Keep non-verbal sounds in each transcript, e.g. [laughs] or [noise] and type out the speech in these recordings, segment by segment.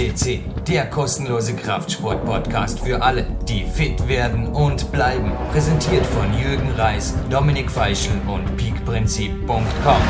FCC, der kostenlose Kraftsport-Podcast für alle, die fit werden und bleiben. Präsentiert von Jürgen Reis, Dominik Feischl und peakprinzip.com.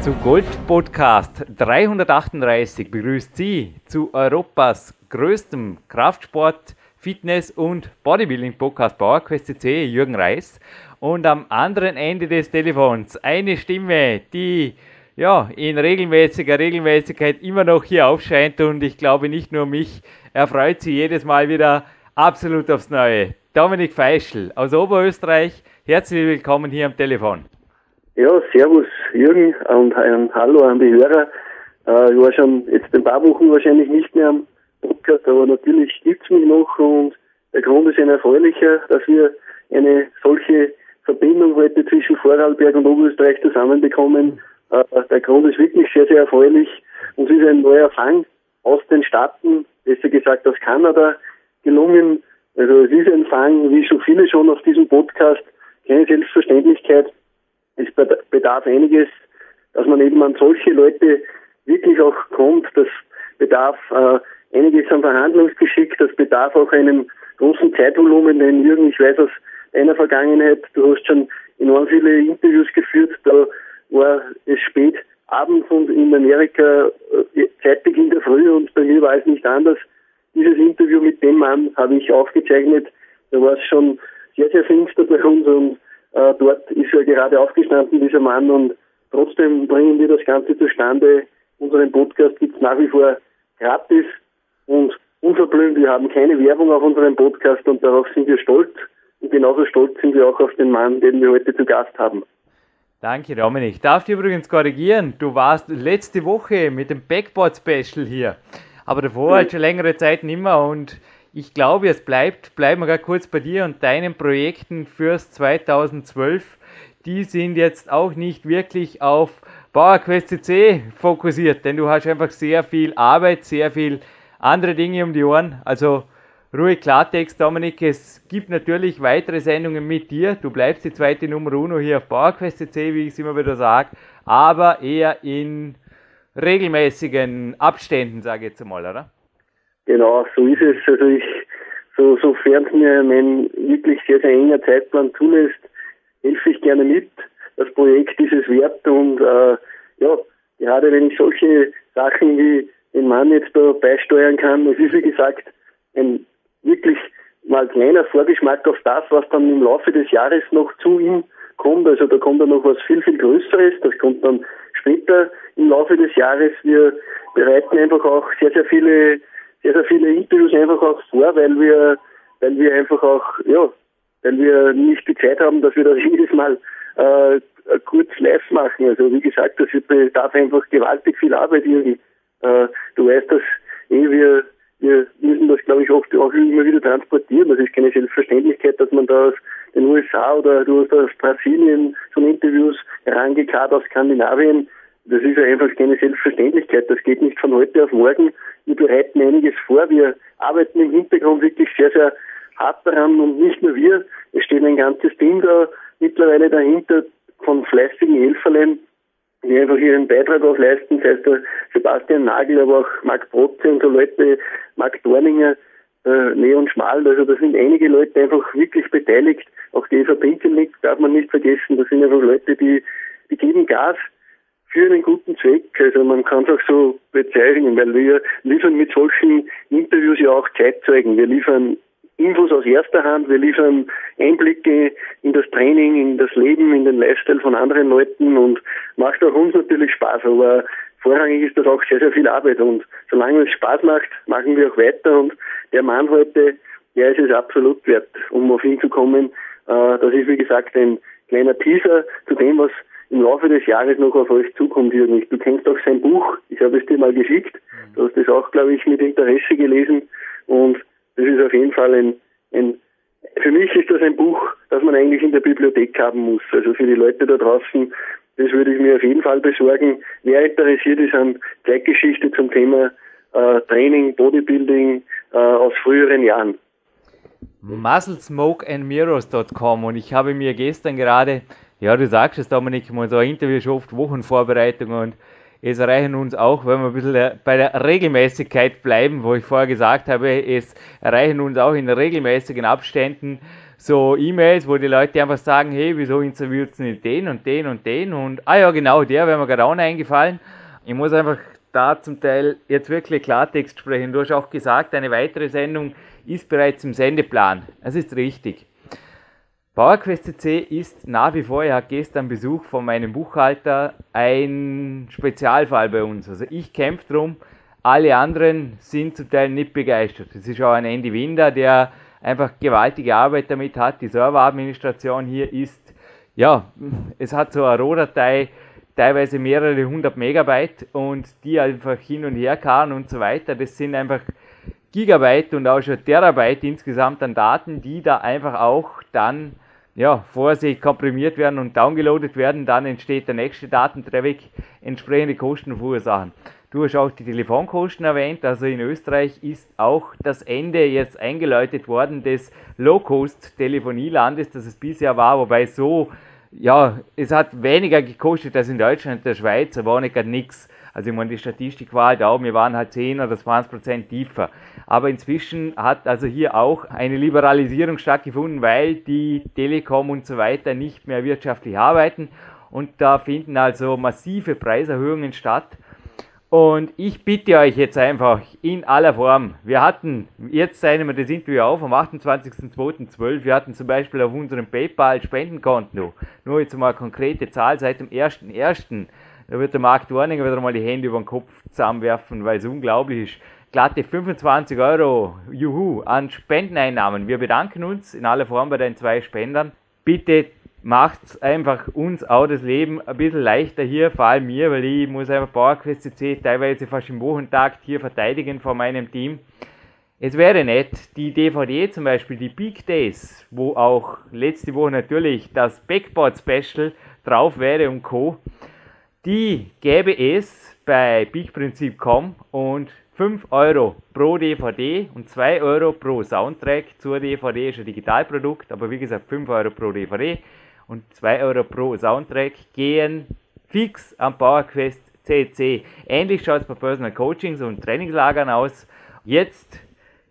Zu Gold Podcast 338 begrüßt Sie zu Europas größtem Kraftsport, Fitness und Bodybuilding Podcast PowerQuest CC Jürgen Reis und am anderen Ende des Telefons eine Stimme, die ja, in regelmäßiger Regelmäßigkeit immer noch hier aufscheint und ich glaube nicht nur mich, er freut sich jedes Mal wieder absolut aufs Neue. Dominik Feischl aus Oberösterreich, herzlich willkommen hier am Telefon. Ja, servus Jürgen und ein Hallo an die Hörer. Äh, ich war schon jetzt ein paar Wochen wahrscheinlich nicht mehr am Podcast, aber natürlich gibt's mich noch und der Grund ist ein erfreulicher, dass wir eine solche Verbindung heute zwischen Vorarlberg und Oberösterreich zusammenbekommen. Äh, der Grund ist wirklich sehr, sehr erfreulich. Uns ist ein neuer Fang aus den Staaten, besser gesagt aus Kanada, gelungen. Also es ist ein Fang, wie so viele schon auf diesem Podcast, keine Selbstverständlichkeit. Es bedarf einiges, dass man eben an solche Leute wirklich auch kommt. Das bedarf äh, einiges an Verhandlungsgeschick, das bedarf auch einem großen Zeitvolumen, denn Jürgen, ich weiß aus deiner Vergangenheit, du hast schon enorm viele Interviews geführt, da war es spät abends und in Amerika äh, Zeitbeginn der Früh und bei mir war es nicht anders. Dieses Interview mit dem Mann habe ich aufgezeichnet. Da war es schon sehr, sehr finster bei uns und äh, dort ist er gerade aufgestanden, dieser Mann, und trotzdem bringen wir das Ganze zustande. Unseren Podcast gibt es nach wie vor gratis und unverblümt. Wir haben keine Werbung auf unserem Podcast und darauf sind wir stolz. Und genauso stolz sind wir auch auf den Mann, den wir heute zu Gast haben. Danke, Dominik. Ich darf dich übrigens korrigieren. Du warst letzte Woche mit dem Backboard Special hier. Aber davor mhm. halt schon längere Zeit nicht mehr und ich glaube, es bleibt, bleiben wir gerade kurz bei dir und deinen Projekten fürs 2012. Die sind jetzt auch nicht wirklich auf PowerQuest CC fokussiert, denn du hast einfach sehr viel Arbeit, sehr viel andere Dinge um die Ohren. Also Ruhig Klartext, Dominik, es gibt natürlich weitere Sendungen mit dir. Du bleibst die zweite Nummer uno hier auf PowerQuest C, wie ich es immer wieder sage, aber eher in regelmäßigen Abständen, sage ich jetzt einmal, oder? Genau, so ist es. Also ich, so, sofern es mir mein wirklich sehr, sehr enger Zeitplan zulässt, helfe ich gerne mit. Das Projekt ist es wert und äh, ja, gerade wenn ich solche Sachen wie den Mann jetzt da beisteuern kann, es ist wie gesagt ein wirklich mal kleiner Vorgeschmack auf das, was dann im Laufe des Jahres noch zu ihm kommt. Also da kommt dann noch was viel, viel Größeres. Das kommt dann später im Laufe des Jahres. Wir bereiten einfach auch sehr, sehr viele, sehr, sehr viele Interviews einfach auch vor, weil wir, weil wir einfach auch, ja, weil wir nicht die Zeit haben, dass wir das [laughs] jedes Mal äh, kurz live machen. Also wie gesagt, das bedarf einfach gewaltig viel Arbeit irgendwie. Äh, du weißt, dass eh wir wir müssen das, glaube ich, oft auch immer wieder transportieren. Das ist keine Selbstverständlichkeit, dass man da aus den USA oder du hast aus Brasilien schon Interviews herangekarrt aus Skandinavien. Das ist ja einfach keine Selbstverständlichkeit. Das geht nicht von heute auf morgen. Wir bereiten einiges vor. Wir arbeiten im Hintergrund wirklich sehr, sehr hart daran und nicht nur wir. Es steht ein ganzes Team da mittlerweile dahinter von fleißigen Helferlein, die einfach ihren Beitrag auch leisten, sei es der Sebastian Nagel, aber auch Marc Protze und so Leute, Marc Dorninger, äh, Leon Schmal, also da sind einige Leute einfach wirklich beteiligt. Auch die Eva Pinkelnick darf man nicht vergessen, das sind einfach Leute, die, die geben Gas für einen guten Zweck. Also man kann es auch so bezeichnen, weil wir liefern mit solchen Interviews ja auch Zeitzeugen. Wir liefern Infos aus erster Hand, wir liefern Einblicke in das Training, in das Leben, in den Lifestyle von anderen Leuten und macht auch uns natürlich Spaß, aber vorrangig ist das auch sehr, sehr viel Arbeit. Und solange es Spaß macht, machen wir auch weiter. Und der Mann heute, der ist es absolut wert, um auf ihn zu kommen. Äh, das ist wie gesagt ein kleiner Teaser zu dem, was im Laufe des Jahres noch auf euch zukommt, Jürgen. Du kennst auch sein Buch, ich habe es dir mal geschickt, du hast es auch, glaube ich, mit Interesse gelesen. Und das ist auf jeden Fall ein, ein, für mich ist das ein Buch, das man eigentlich in der Bibliothek haben muss. Also für die Leute da draußen, das würde ich mir auf jeden Fall besorgen. Wer interessiert ist an Zeitgeschichte zum Thema äh, Training, Bodybuilding äh, aus früheren Jahren. musclesmokeandmirrors.com und ich habe mir gestern gerade, ja du sagst es Dominik, mal so ein Interview schon oft Wochenvorbereitung und es erreichen uns auch, wenn wir ein bisschen bei der Regelmäßigkeit bleiben, wo ich vorher gesagt habe, es erreichen uns auch in regelmäßigen Abständen so E-Mails, wo die Leute einfach sagen, hey, wieso interviewt ihr nicht den und den und den und ah ja, genau, der wäre mir gerade auch eingefallen. Ich muss einfach da zum Teil jetzt wirklich Klartext sprechen. Du hast auch gesagt, eine weitere Sendung ist bereits im Sendeplan. Das ist richtig. PowerQuest CC ist nach wie vor, er hat gestern Besuch von meinem Buchhalter, ein Spezialfall bei uns. Also ich kämpfe drum, alle anderen sind zum Teil nicht begeistert. Es ist auch ein Andy Winder, der einfach gewaltige Arbeit damit hat. Die Serveradministration hier ist, ja, es hat so eine Rohdatei, teilweise mehrere hundert Megabyte und die einfach hin und her kann und so weiter. Das sind einfach Gigabyte und auch schon Terabyte insgesamt an Daten, die da einfach auch dann ja, vorsichtig komprimiert werden und downgeloadet werden, dann entsteht der nächste Datentraffic, entsprechende Kosten verursachen. Du hast auch die Telefonkosten erwähnt, also in Österreich ist auch das Ende jetzt eingeläutet worden des Low-Cost-Telefonielandes, das es bisher war, wobei so, ja, es hat weniger gekostet als in Deutschland der Schweiz, aber auch nicht gar nichts. Also ich meine, die Statistik war halt auch, wir waren halt 10 oder 20 Prozent tiefer. Aber inzwischen hat also hier auch eine Liberalisierung stattgefunden, weil die Telekom und so weiter nicht mehr wirtschaftlich arbeiten. Und da finden also massive Preiserhöhungen statt. Und ich bitte euch jetzt einfach in aller Form, wir hatten, jetzt zeichnen wir das Interview auf am 28.02.12, wir hatten zum Beispiel auf unserem PayPal Spendenkonto, nur jetzt mal konkrete Zahl, seit dem 1.1. Da wird der Markt Warninger wieder mal die Hände über den Kopf zusammenwerfen, weil es unglaublich ist. Glatte 25 Euro, juhu, an Spendeneinnahmen. Wir bedanken uns in aller Form bei den zwei Spendern. Bitte macht einfach uns auch das Leben ein bisschen leichter hier, vor allem mir, weil ich muss einfach PowerQuest CC teilweise fast im Wochentakt hier verteidigen vor meinem Team. Es wäre nett, die DVD zum Beispiel, die Big Days, wo auch letzte Woche natürlich das Backboard Special drauf wäre und Co. Die gäbe es bei bigprinzip.com und 5 Euro pro DVD und 2 Euro pro Soundtrack zur DVD ist ein Digitalprodukt, aber wie gesagt 5 Euro pro DVD und 2 Euro pro Soundtrack gehen fix am PowerQuest CC. Ähnlich schaut es bei Personal Coachings und Trainingslagern aus. Jetzt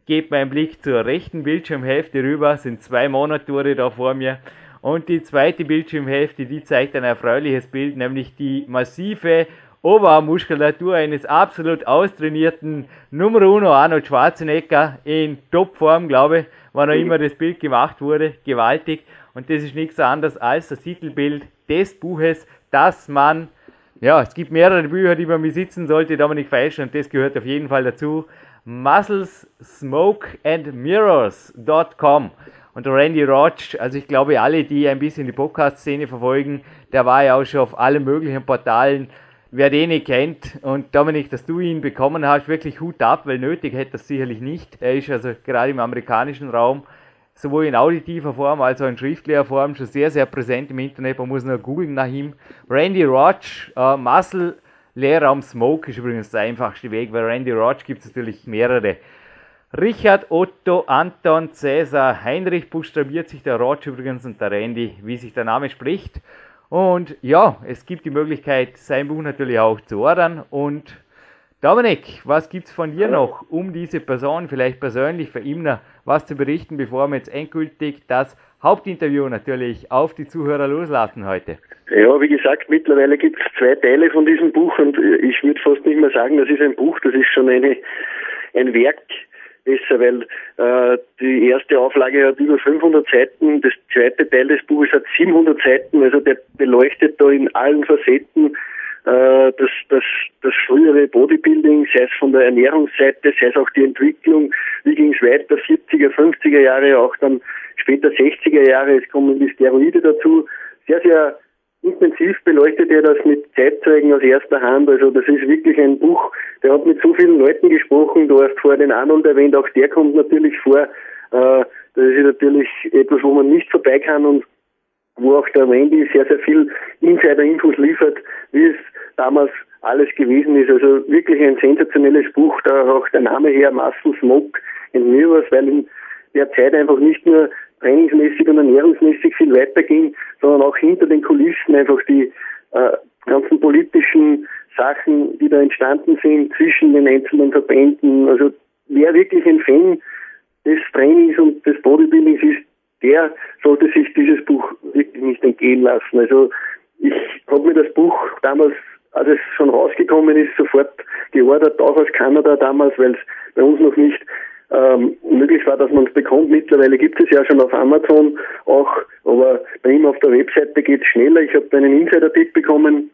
geht mein Blick zur rechten Bildschirmhälfte rüber, sind zwei Monitore da vor mir. Und die zweite Bildschirmhälfte, die zeigt ein erfreuliches Bild, nämlich die massive Oberarmmuskulatur eines absolut austrainierten Nummer Uno Arnold Schwarzenegger in Topform, glaube ich, wann auch immer das Bild gemacht wurde, gewaltig. Und das ist nichts anderes als das Titelbild des Buches, das man, ja, es gibt mehrere Bücher, die man besitzen sollte, Dominik Feisch, und das gehört auf jeden Fall dazu. Muscles, Smoke and Mirrors.com. Und Randy Roach, also ich glaube, alle, die ein bisschen die Podcast-Szene verfolgen, der war ja auch schon auf allen möglichen Portalen. Wer den nicht kennt und Dominik, dass du ihn bekommen hast, wirklich Hut ab, weil nötig hätte das sicherlich nicht. Er ist also gerade im amerikanischen Raum sowohl in auditiver Form als auch in schriftlicher Form schon sehr, sehr präsent im Internet. Man muss nur googeln nach ihm. Randy Roach, äh, Muscle Leerraum Smoke ist übrigens der einfachste Weg, weil Randy Roach gibt es natürlich mehrere. Richard, Otto, Anton, Cäsar, Heinrich buchstabiert sich der Roach übrigens und der Randy, wie sich der Name spricht. Und ja, es gibt die Möglichkeit, sein Buch natürlich auch zu ordern und Dominik, was gibt es von dir noch, um diese Person vielleicht persönlich für Imner was zu berichten, bevor wir jetzt endgültig das Hauptinterview natürlich auf die Zuhörer loslassen heute? Ja, wie gesagt, mittlerweile gibt es zwei Teile von diesem Buch und ich würde fast nicht mehr sagen, das ist ein Buch, das ist schon eine, ein Werk besser, weil äh, die erste Auflage hat über 500 Seiten, das zweite Teil des Buches hat 700 Seiten, also der beleuchtet da in allen Facetten äh, das, das, das frühere Bodybuilding, sei es von der Ernährungsseite, sei es auch die Entwicklung, wie ging es weiter, 40er, 50er Jahre, auch dann später 60er Jahre, es kommen die Steroide dazu. Sehr, sehr intensiv beleuchtet er das mit Zeitzeugen aus erster Hand. Also das ist wirklich ein Buch, der hat mit so vielen Leuten gesprochen. Du hast vorher den Arnold erwähnt, auch der kommt natürlich vor. Äh, das ist natürlich etwas, wo man nicht vorbei kann und wo auch der Randy sehr, sehr viel Insider-Infos liefert, wie es damals alles gewesen ist. Also wirklich ein sensationelles Buch, da auch der Name her, Muscle Smoke and Mirrors, weil in der Zeit einfach nicht nur trainingsmäßig und ernährungsmäßig viel weiterging, sondern auch hinter den Kulissen einfach die äh, ganzen politischen Sachen, die da entstanden sind zwischen den einzelnen Verbänden. Also wer wirklich ein Fan des Trainings und des Bodybuildings ist, der sollte sich dieses Buch wirklich nicht entgehen lassen. Also ich habe mir das Buch damals, als es schon rausgekommen ist, sofort geordert, auch aus Kanada damals, weil es bei uns noch nicht ähm, möglich war, dass man es bekommt. Mittlerweile gibt es ja schon auf Amazon auch, aber bei ihm auf der Webseite geht es schneller. Ich habe einen Insider-Tipp bekommen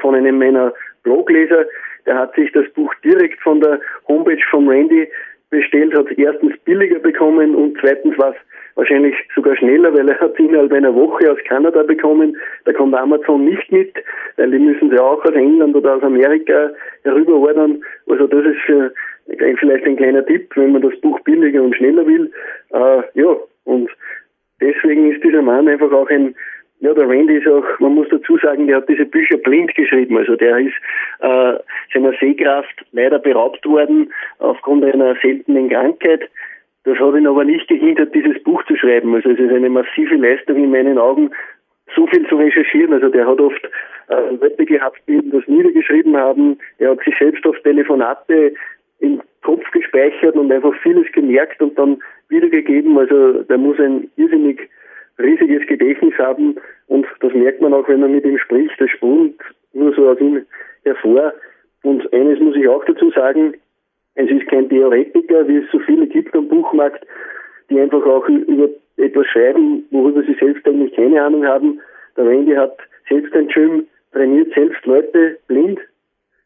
von einem meiner Blogleser, der hat sich das Buch direkt von der Homepage von Randy bestellt, hat erstens billiger bekommen und zweitens war wahrscheinlich sogar schneller, weil er hat innerhalb einer Woche aus Kanada bekommen. Da kommt Amazon nicht mit, weil die müssen sie auch aus England oder aus Amerika herüberordern. Also das ist für, vielleicht ein kleiner Tipp, wenn man das Buch billiger und schneller will. Äh, ja, und deswegen ist dieser Mann einfach auch ein ja, der Randy ist auch, man muss dazu sagen, der hat diese Bücher blind geschrieben. Also der ist äh, seiner Sehkraft leider beraubt worden aufgrund einer seltenen Krankheit. Das hat ihn aber nicht gehindert, dieses Buch zu schreiben. Also es ist eine massive Leistung in meinen Augen, so viel zu recherchieren. Also der hat oft äh, Leute gehabt, die ihm das niedergeschrieben haben. Er hat sich selbst auf Telefonate im Kopf gespeichert und einfach vieles gemerkt und dann wiedergegeben. Also der muss ein irrsinnig riesiges Gedächtnis haben und das merkt man auch, wenn man mit ihm spricht. Das sprudelt nur so aus ihm hervor. Und eines muss ich auch dazu sagen, es ist kein Theoretiker, wie es so viele gibt am Buchmarkt, die einfach auch über etwas schreiben, worüber sie selbst eigentlich keine Ahnung haben. Der Randy hat selbst ein Gym, trainiert selbst Leute blind.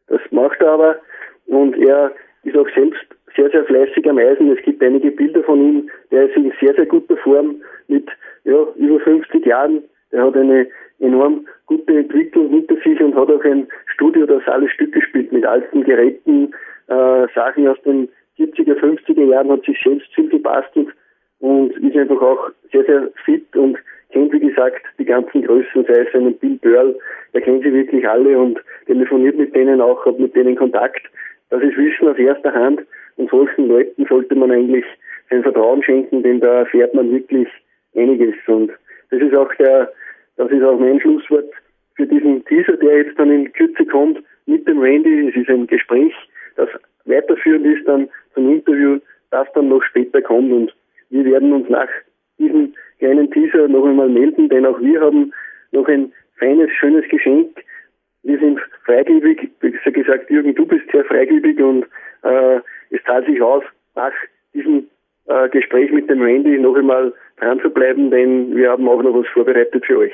Das macht er aber. Und er ist auch selbst sehr, sehr fleißig am Eisen. Es gibt einige Bilder von ihm. Der ist in sehr, sehr guter Form mit ja, über 50 Jahren. Er hat eine enorm gute Entwicklung hinter sich und hat auch ein Studio, das alles Stück gespielt mit alten Geräten, äh, Sachen aus den 40er, 50er Jahren, hat sich selbst viel gebastelt und ist einfach auch sehr, sehr fit und kennt, wie gesagt, die ganzen Größen, sei es einen Bill Burl, er kennt sie wirklich alle und telefoniert mit denen auch, hat mit denen Kontakt. Das ist Wissen aus erster Hand und solchen Leuten sollte man eigentlich sein Vertrauen schenken, denn da erfährt man wirklich einiges und das ist auch der, das ist auch mein Schlusswort für diesen Teaser, der jetzt dann in Kürze kommt mit dem Randy. Es ist ein Gespräch das weiterführend ist dann zum Interview, das dann noch später kommt. Und wir werden uns nach diesem kleinen Teaser noch einmal melden, denn auch wir haben noch ein feines, schönes Geschenk. Wir sind freigebig, wie gesagt, Jürgen, du bist sehr freigebig und äh, es zahlt sich aus, nach diesem äh, Gespräch mit dem Randy noch einmal dran zu bleiben, denn wir haben auch noch was vorbereitet für euch.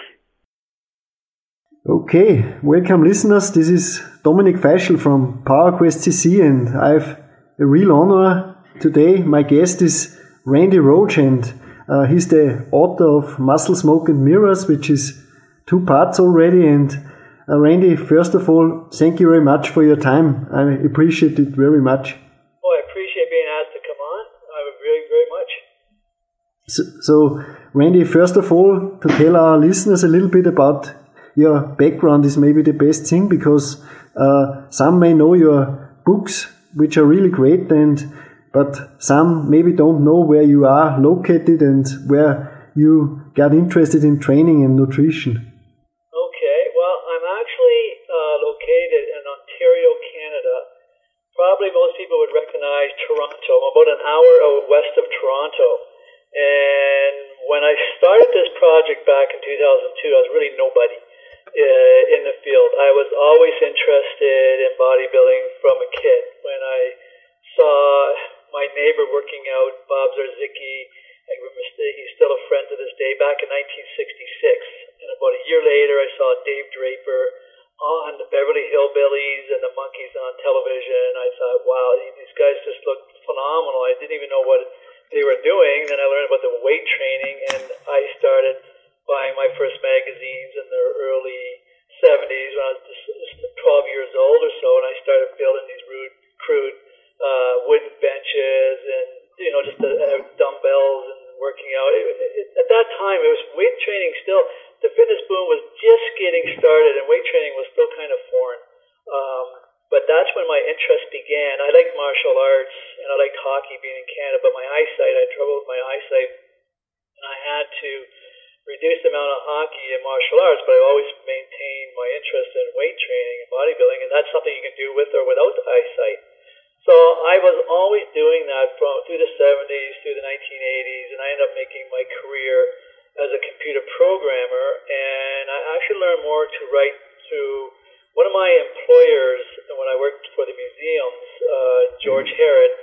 Okay, welcome listeners. This is Dominic Feischl from PowerQuest CC and I have a real honor today. My guest is Randy Roach and uh, he's the author of Muscle Smoke and Mirrors, which is two parts already. And uh, Randy, first of all, thank you very much for your time. I appreciate it very much. Oh, I appreciate being asked to come on. I would very, very much. So, so, Randy, first of all, to tell our listeners a little bit about your background is maybe the best thing because uh, some may know your books, which are really great, and but some maybe don't know where you are located and where you got interested in training and nutrition. Okay, well, I'm actually uh, located in Ontario, Canada. Probably most people would recognize Toronto. About an hour west of Toronto. And when I started this project back in 2002, I was really nobody uh, in the field. I was always interested in bodybuilding from a kid. When I saw my neighbor working out, Bob Zarzicki, remember he's still a friend to this day, back in 1966. And about a year later, I saw Dave Draper on the Beverly Hillbillies and the Monkees on television. I thought, wow, these guys just looked phenomenal. I didn't even know what they were doing. Then I learned about the weight training, and I started buying my first magazines in the early 70s when I was just 12 years old or so, and I started building these rude, crude uh, wooden benches and you know just uh, dumbbells and working out. It, it, at that time, it was weight training still. The fitness boom was just getting started, and weight training was still kind of foreign. Um, but that's when my interest began. I liked martial arts and I liked hockey being in Canada, but my eyesight, I had trouble with my eyesight, and I had to reduced amount of hockey and martial arts, but I always maintained my interest in weight training and bodybuilding, and that's something you can do with or without eyesight. So I was always doing that from through the 70s, through the 1980s, and I ended up making my career as a computer programmer. And I actually learned more to write through one of my employers when I worked for the museums, uh, George Herod.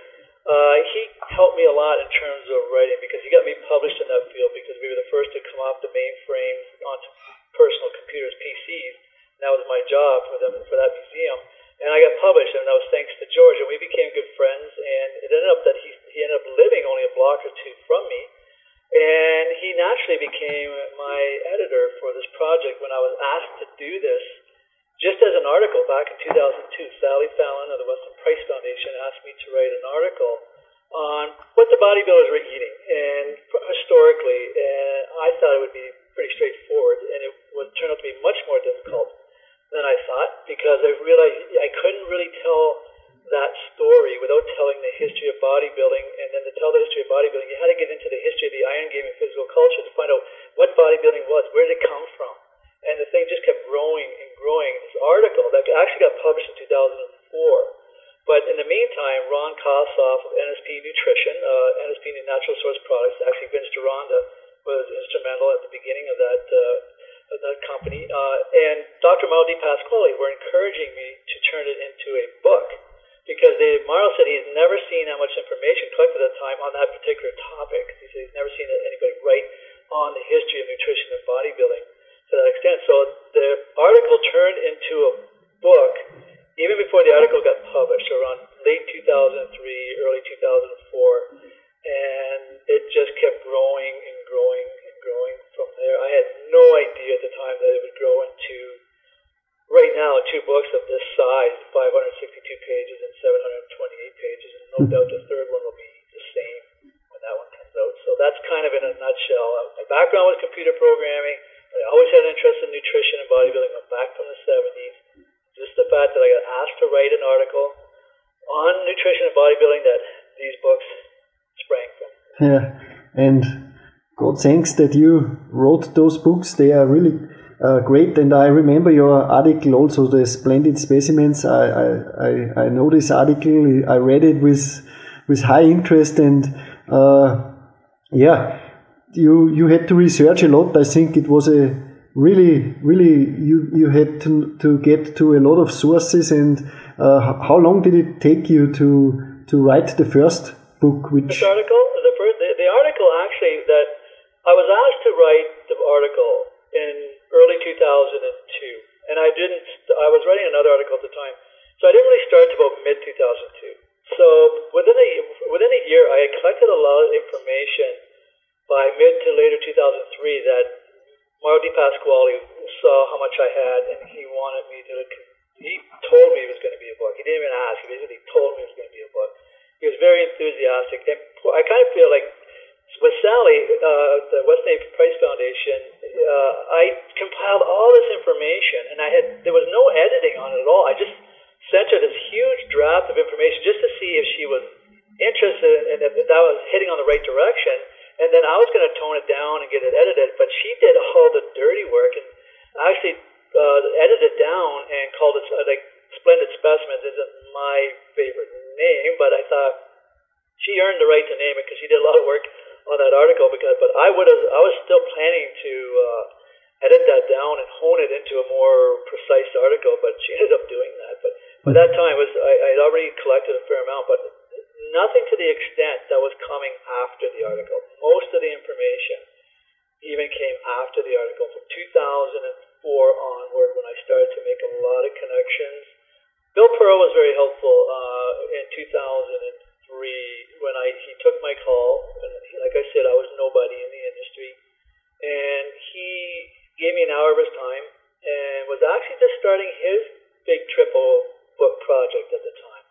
Uh, he helped me a lot in terms of writing because he got me published in that field because we were the first to come off the mainframes onto personal computers, PCs. And that was my job for them for that museum and I got published, and that was thanks to George, and we became good friends. And it ended up that he he ended up living only a block or two from me, and he became my editor for this project when I was asked to do this. Just as an article back in 2002, Sally Fallon of the Weston Price Foundation asked me to write an article on what the bodybuilders were eating, and historically, and I thought it would be pretty straightforward, and it would turn out to be much more difficult than I thought because I realized I couldn't really tell that story without telling the history of bodybuilding. And then to tell the history of bodybuilding, you had to get into the history of the iron game and physical culture to find out what bodybuilding was, where did it come from. And the thing just kept growing and growing. This article that actually got published in 2004. But in the meantime, Ron Kosloff of NSP Nutrition, uh, NSP Natural Source Products, actually Vince Gironda was instrumental at the beginning of that uh, that company, uh, and Dr. Mauro Di Pasquale were encouraging me to turn it into a book because they, Mauro said he's never seen that much information collected at the time on that particular topic. He said he's never seen anybody write on the history of nutrition and bodybuilding to that extent. So the article turned into a book even before the article got published, around late 2003, early 2004, and it just kept growing and growing and growing from there. I had no idea at the time that it would grow into right now two books of this size, 562 pages and 728 pages, and no hmm. doubt the third one will be the same when that one comes out. So that's kind of in a nutshell. Uh, my background was computer programming. I always had an interest in nutrition and bodybuilding. I'm back from the 70s. Just the fact that I got asked to write an article on nutrition and bodybuilding that these books sprang from. Yeah, and God thanks that you wrote those books. They are really uh, great, and I remember your article also, the splendid specimens. I, I, I, know this article. I read it with with high interest, and uh, yeah, you you had to research a lot. I think it was a really really you you had to to get to a lot of sources. And uh, how long did it take you to to write the first book? Which article, the first, the, the article actually that I was asked to write the article in early 2002, and I didn't. I was writing another article at the time, so I didn't really start until about mid 2002. So within a within a year, I had collected a lot of information by mid to later 2003 that Mauro Di Pasquale saw how much I had, and he wanted me to. He told me it was going to be a book. He didn't even ask. He basically told me it was going to be a book. He was very enthusiastic, and I kind of feel like with Sally, uh, the Weston A. Price Foundation, uh, I compiled all this information, and I had there was no editing on it at all. I just sent her this huge draft of information just to see if she was interested and if that was hitting on the right direction. And then I was going to tone it down and get it edited, but she did all the dirty work and actually uh, edited it down and called it uh, like Splendid Specimens. Isn't my favorite name, but I thought she earned the right to name it because she did a lot of work on that article because, but I would have, I was still planning to uh, edit that down and hone it into a more precise article, but she ended up doing that. But by that time, was I had already collected a fair amount, but nothing to the extent that was coming after the article. Most of the information even came after the article from 2004 onward when I started to make a lot of connections. Bill Pearl was very helpful uh, in 2000 three when I he took my call, and he, like I said, I was nobody in the industry, and he gave me an hour of his time, and was actually just starting his big triple book project at the time.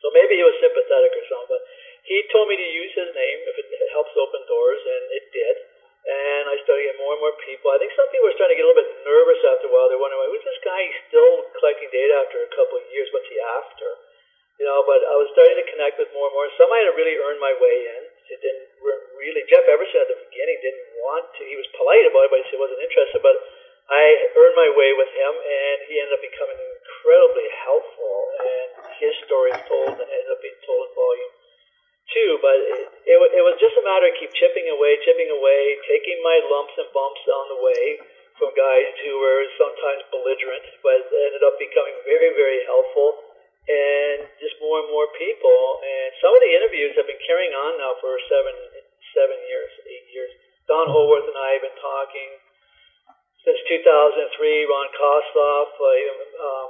So maybe he was sympathetic or something, but he told me to use his name if it, it helps open doors, and it did. And I started getting more and more people. I think some people were starting to get a little bit nervous after a while. They're wondering, who's this guy? He's still collecting data after a couple of years. What's he after? You know, but I was starting to connect with more and more. Some I had to really earn my way in. It didn't really. Jeff Everson at the beginning didn't want to. He was polite about it, but he wasn't interested. But I earned my way with him, and he ended up becoming incredibly helpful. And his story is told and ended up being told in volume two. But it, it, it was just a matter of keep chipping away, chipping away, taking my lumps and bumps on the way from guys who were sometimes belligerent, but ended up becoming very, very helpful. And just more and more people. And some of the interviews have been carrying on now for seven, seven years, eight years. Don Howorth and I have been talking since 2003. Ron Kosloff, uh, um,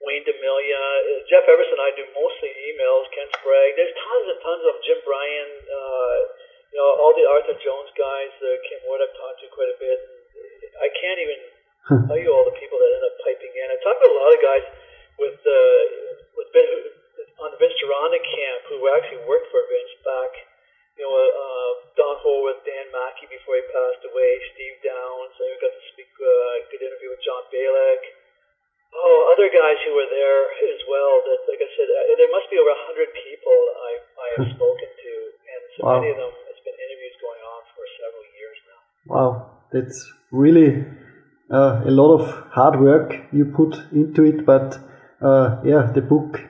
Wayne D'Amelia, uh, Jeff Everson and I do mostly emails. Ken Sprague. There's tons and tons of Jim Bryan. Uh, you know, all the Arthur Jones guys. Uh, Kim Ward I've talked to quite a bit. I can't even tell you all the people that end up piping in. I talked to a lot of guys with uh, with Ben, on the Vince Gironda camp who actually worked for Vince back. You know, uh, Don Howorth, Dan Mackey before he passed away, Steve Downs. I got to speak uh, good interview with John Balik. Oh, other guys who were there as well. That, like I said, uh, there must be over a hundred people I I have spoken to, and so Wow. many of them. It's been interviews going on for several years now. Wow, that's really uh, a lot of hard work you put into it, but yeah, the book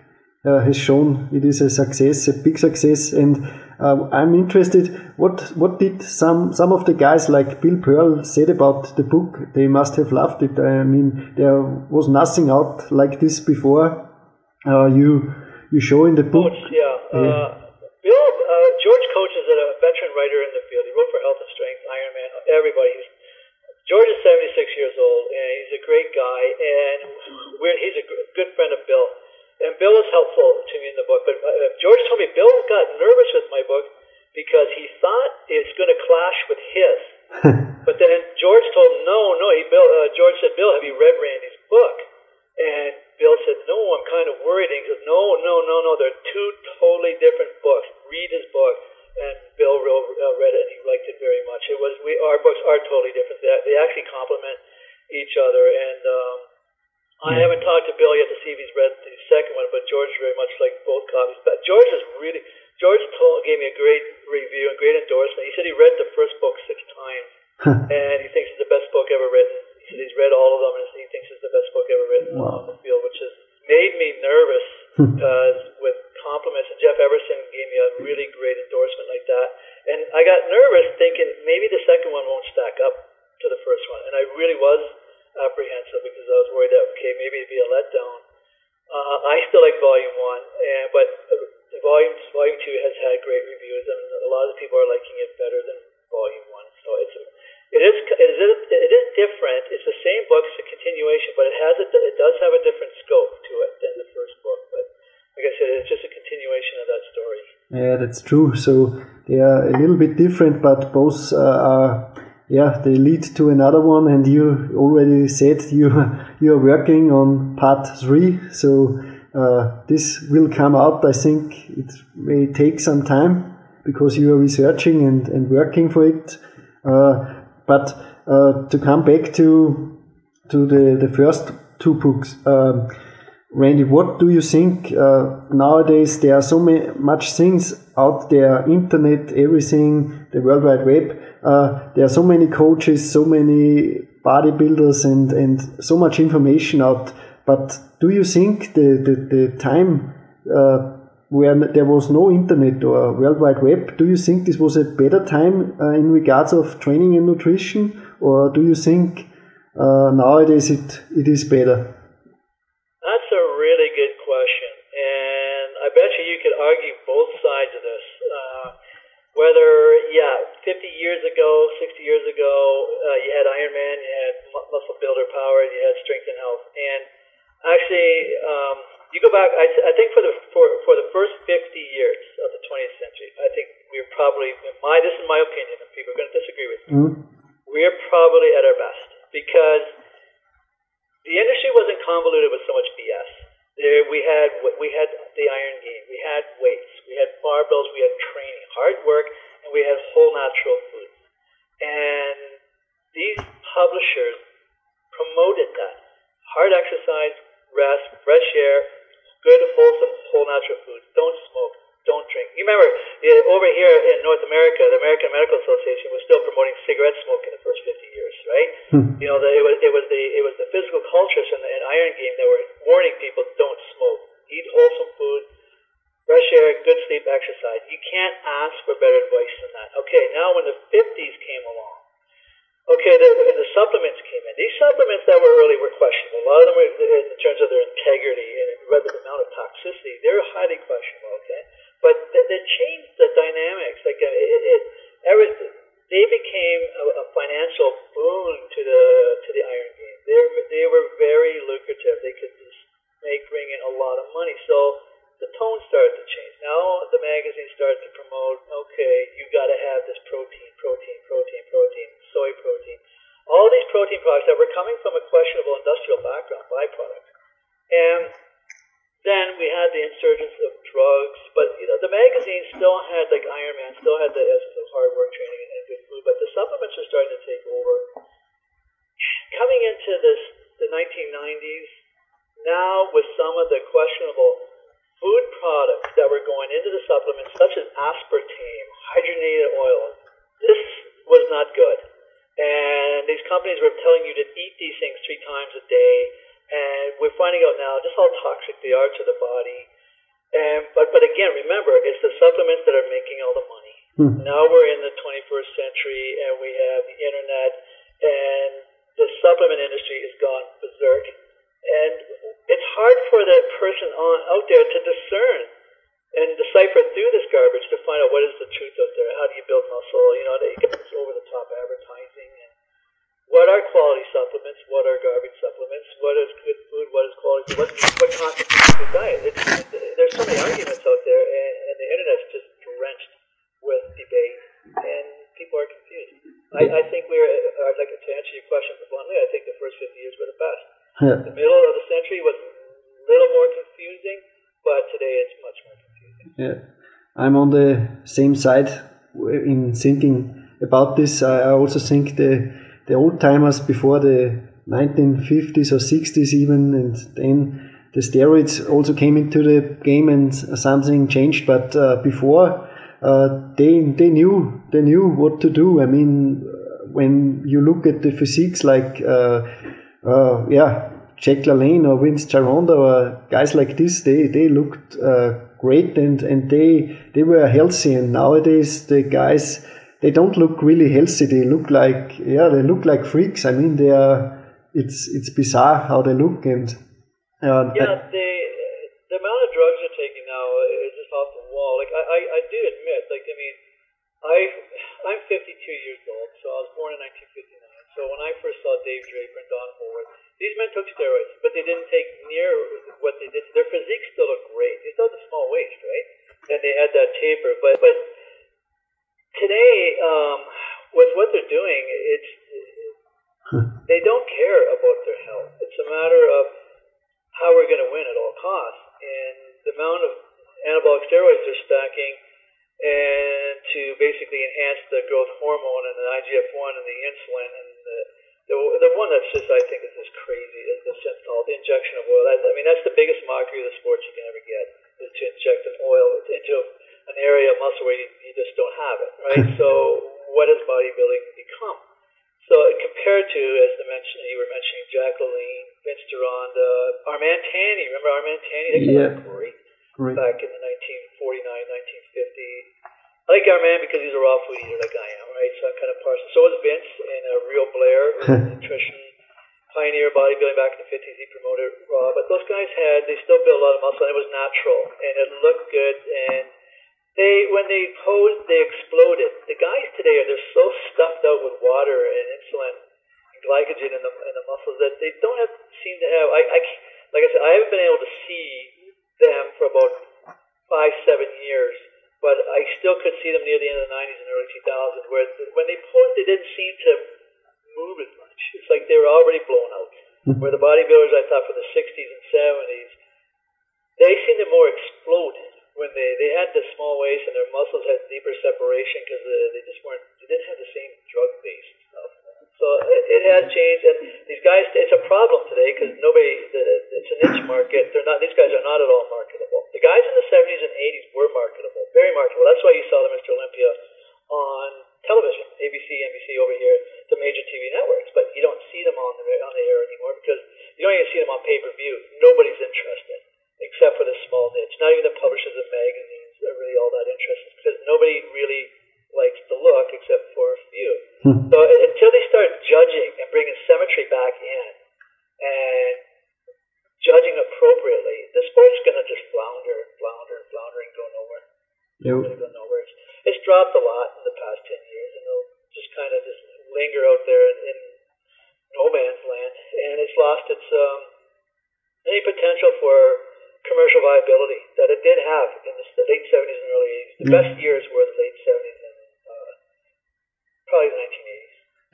uh, has shown it is a success, a big success, and uh, I'm interested. What what did some some of the guys like Bill Pearl said about the book? They must have loved it. I mean, there was nothing out like this before. Uh, you you show in the book. Coach, yeah. Yeah. Uh, Bill, uh, George Coach is a veteran writer in the field. He wrote for Health and Strength, Ironman, everybody. He's, George is 76 years old, and he's a great guy, and we're, he's a good friend of Bill. And Bill is helpful to me in the book. But uh, George told me Bill got nervous with my book because he thought it's going to clash with his. [laughs] But then George told him, no, no. He, Bill, uh, George said, Bill, have you read Randy's book? And Bill said, no, I'm kind of worried. And he said, no, no, no, no. They're two totally different books. Read his book. And Bill uh, read it, and he liked it very much. It was we our books are totally different. They, they actually complement each other. And um, I haven't talked to Bill yet to see if he's read the second one, but George very much liked both copies. But George is really George told, gave me a great review and great endorsement. He said he read the first book six times, [laughs] and he thinks it's the best book ever written. He said he's read all of them, and he thinks it's the best book ever written Wow. on the field, which has made me nervous because [laughs] uh, with compliments, and Jeff Everson gave me a really great endorsement like that, and I got nervous thinking maybe the second one won't stack up to the first one, and I really was apprehensive because I was worried that okay maybe it'd be a letdown. Uh, I still like Volume One, and but uh, Volume Volume Two has had great reviews, and a lot of people are liking it better than Volume One. So it's it is it is it is different. It's the same book, it's a continuation, but it has a, it does have a different scope to it than the first book. But like I said, it's just a continuation of that story. Yeah, that's true. So they are a little bit different, but both uh, are, yeah, they lead to another one. And you already said you [laughs] you are working on part three, so uh, this will come out. I think it may take some time because you are researching and, and working for it. Uh, but uh, to come back to to the, the first two books. Um, Randy, what do you think uh, nowadays? There are so many, much things out there, internet, everything, the World Wide Web. Uh, there are so many coaches, so many bodybuilders, and and so much information out. But do you think the the, the time uh, where there was no internet or World Wide Web, do you think this was a better time uh, in regards of training and nutrition, or do you think uh, nowadays it it is better? That's a really good question, and I bet you you could argue both sides of this. Uh, whether, yeah, 50 years ago, 60 years ago, uh, you had Ironman, you had mu- muscle builder power, you had strength and health, and actually, um, you go back. I, I think for the for, for the first 50 years of the 20th century, I think we were probably in my this is my opinion, and people are going to disagree with me. Mm? We're probably at our best because the industry wasn't convoluted with so much BS. There we had we had the iron game, we had weights, we had barbells, we had training, hard work, and we had whole natural foods. And these publishers promoted that hard exercise, rest, fresh air, good wholesome whole natural foods. Don't smoke, don't drink. You remember over here in North America, the American Medical Association was still promoting cigarette smoke in the first 50 years, right? Hmm. You know, the, it was it was the it was the physical cultures in the in Iron Game that were warning people don't smoke, eat wholesome food, fresh air, good sleep, exercise. You can't ask for better advice than that. Okay, now when the 50s came along, okay, the, the supplements came in. These supplements that were early were questionable. A lot of them were in terms of their integrity and the amount of toxicity. They were highly questionable. Okay, but they, they changed the dynamics. Like uh, it, it, everything they became a, a financial boon to the to the Iron Game. They they were very lucrative. They could make bring in a lot of money. So the tone started to change. Now the magazine started to promote. Okay, you got to have this protein, protein, protein, protein, soy protein. All these protein products that were coming from a questionable industrial background, byproducts, and then we had the insurgence of drugs, but you know the magazine still had like Iron Man, still had the essence of hard work training and, good food, but the supplements are starting to take over. Coming into this the 1990s, now with some of the questionable food products that were going into the supplements, such as aspartame, hydrogenated oil, this was not good. And these companies were telling you to eat these things three times a day and we're finding out now just how toxic they are to the body. And but but again, remember, it's the supplements that are making all the money. Mm. Now we're in the 21st century, and we have the internet, and the supplement industry has gone berserk. And it's hard for the person on out there to discern and decipher through this garbage to find out what is the truth out there. How do you build muscle? You know, they get this over the top advertising and what are quality supplements? What are garbage supplements? What is good food? What is quality? What, what constitutes good diet? It's, there's so many arguments out there, and, and the internet's just drenched with debate, and people are confused. I, I think we're, like to answer your question bluntly, I think the first 50 years were the best. Yeah. The middle of the century was a little more confusing, but today it's much more confusing. Yeah. I'm on the same side in thinking about this. I also think the the old timers before the 1950s or 60s even, and then the steroids also came into the game and something changed. But uh, before, uh, they they knew they knew what to do. I mean, when you look at the physiques like uh, uh yeah, Jack LaLanne or Vince Gironda or guys like this, they they looked uh, great and and they they were healthy. And nowadays the guys they don't look really healthy. They look like yeah, they look like freaks. I mean, they are. It's it's bizarre how they look and. Uh, yeah, the the amount of drugs they're taking now is just off the wall. Like I, I, I do admit, like I mean, I I'm 52 years old, so I was born in 1959. So when I first saw Dave Draper and Don Howorth, these men took steroids, but they didn't take near what they did. Their physique still looked great. They still had a small waist, right? And they had that taper, but but today, um, with what they're doing, it's they don't care about their health. It's a matter of how we're going to win at all costs, and the amount of anabolic steroids they're stacking, and to basically enhance the growth hormone and the IGF-1 and the insulin and the the, the one that's just I think is just crazy is the synthol, the injection of oil. That, I mean, that's the biggest mockery of the sports you can ever get is to inject an oil into an area of muscle where you, you just don't have it, right? so what does bodybuilding become? So compared to, as the mention, you were mentioning Jack LaLanne, Vince Gironda, Armand Tanny. Remember Armand Tanny? yeah. Great. great. Back in the 1949, 1950. I like Armand because he's a raw food eater like I am, right? So I'm kind of partial. So was Vince and uh, Rheo Blair, [laughs] nutrition pioneer bodybuilding back in the 50s. He promoted raw, but those guys had they still built a lot of muscle and it was natural and it looked good and they when they posed, they exploded. The guys today are they're so stuffed out with water and insulin glycogen in the in the muscles that they don't have seem to have. I, I like I said, I haven't been able to see them for about five seven years, but I still could see them near the end of the 90s and early 2000s, where when they posed, they didn't seem to move as much. It's like they were already blown out. Mm-hmm. Where the bodybuilders I thought from the 60s and 70s, they seemed to more exploded when they they had the small waist and their muscles had deeper separation because they just weren't they didn't have the same drug stuff. So it, it has changed, and these guys, it's a problem today because nobody, it's a niche market. They're not, these guys are not at all marketable. The guys in the 70s and 80s were marketable, very marketable. That's why you saw the Mr. Olympia on television, ABC, NBC over here, the major TV networks, but you don't see them on the, on the air anymore because you don't even see them on pay-per-view. Nobody's interested except for the small niche. Not even the publishers of magazines are really all that interested because nobody really so until they start judging and bringing symmetry back in and judging appropriately, the sport's going to just flounder, flounder, flounder, and go nowhere. Yeah. Really go nowhere. It's, it's dropped a lot in the past ten years, and it'll just kind of just linger out there in, in no man's land, and it's lost its um, any potential for commercial viability that it did have in the late 70s and early 80s. The Mm. best years were the late 70s and uh, probably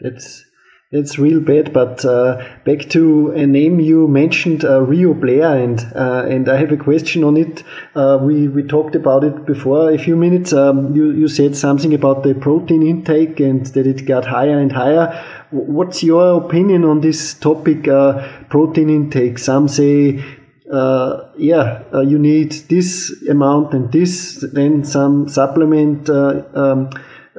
the 1980s. That's real bad. But uh, back to a name you mentioned, uh, Rheo Blair, and uh, and I have a question on it. Uh, we we talked about it before a few minutes. Um, you you said something about the protein intake and that it got higher and higher. What's your opinion on this topic, uh, protein intake? Some say. Uh, yeah, you need this amount and this. Then some supplement um,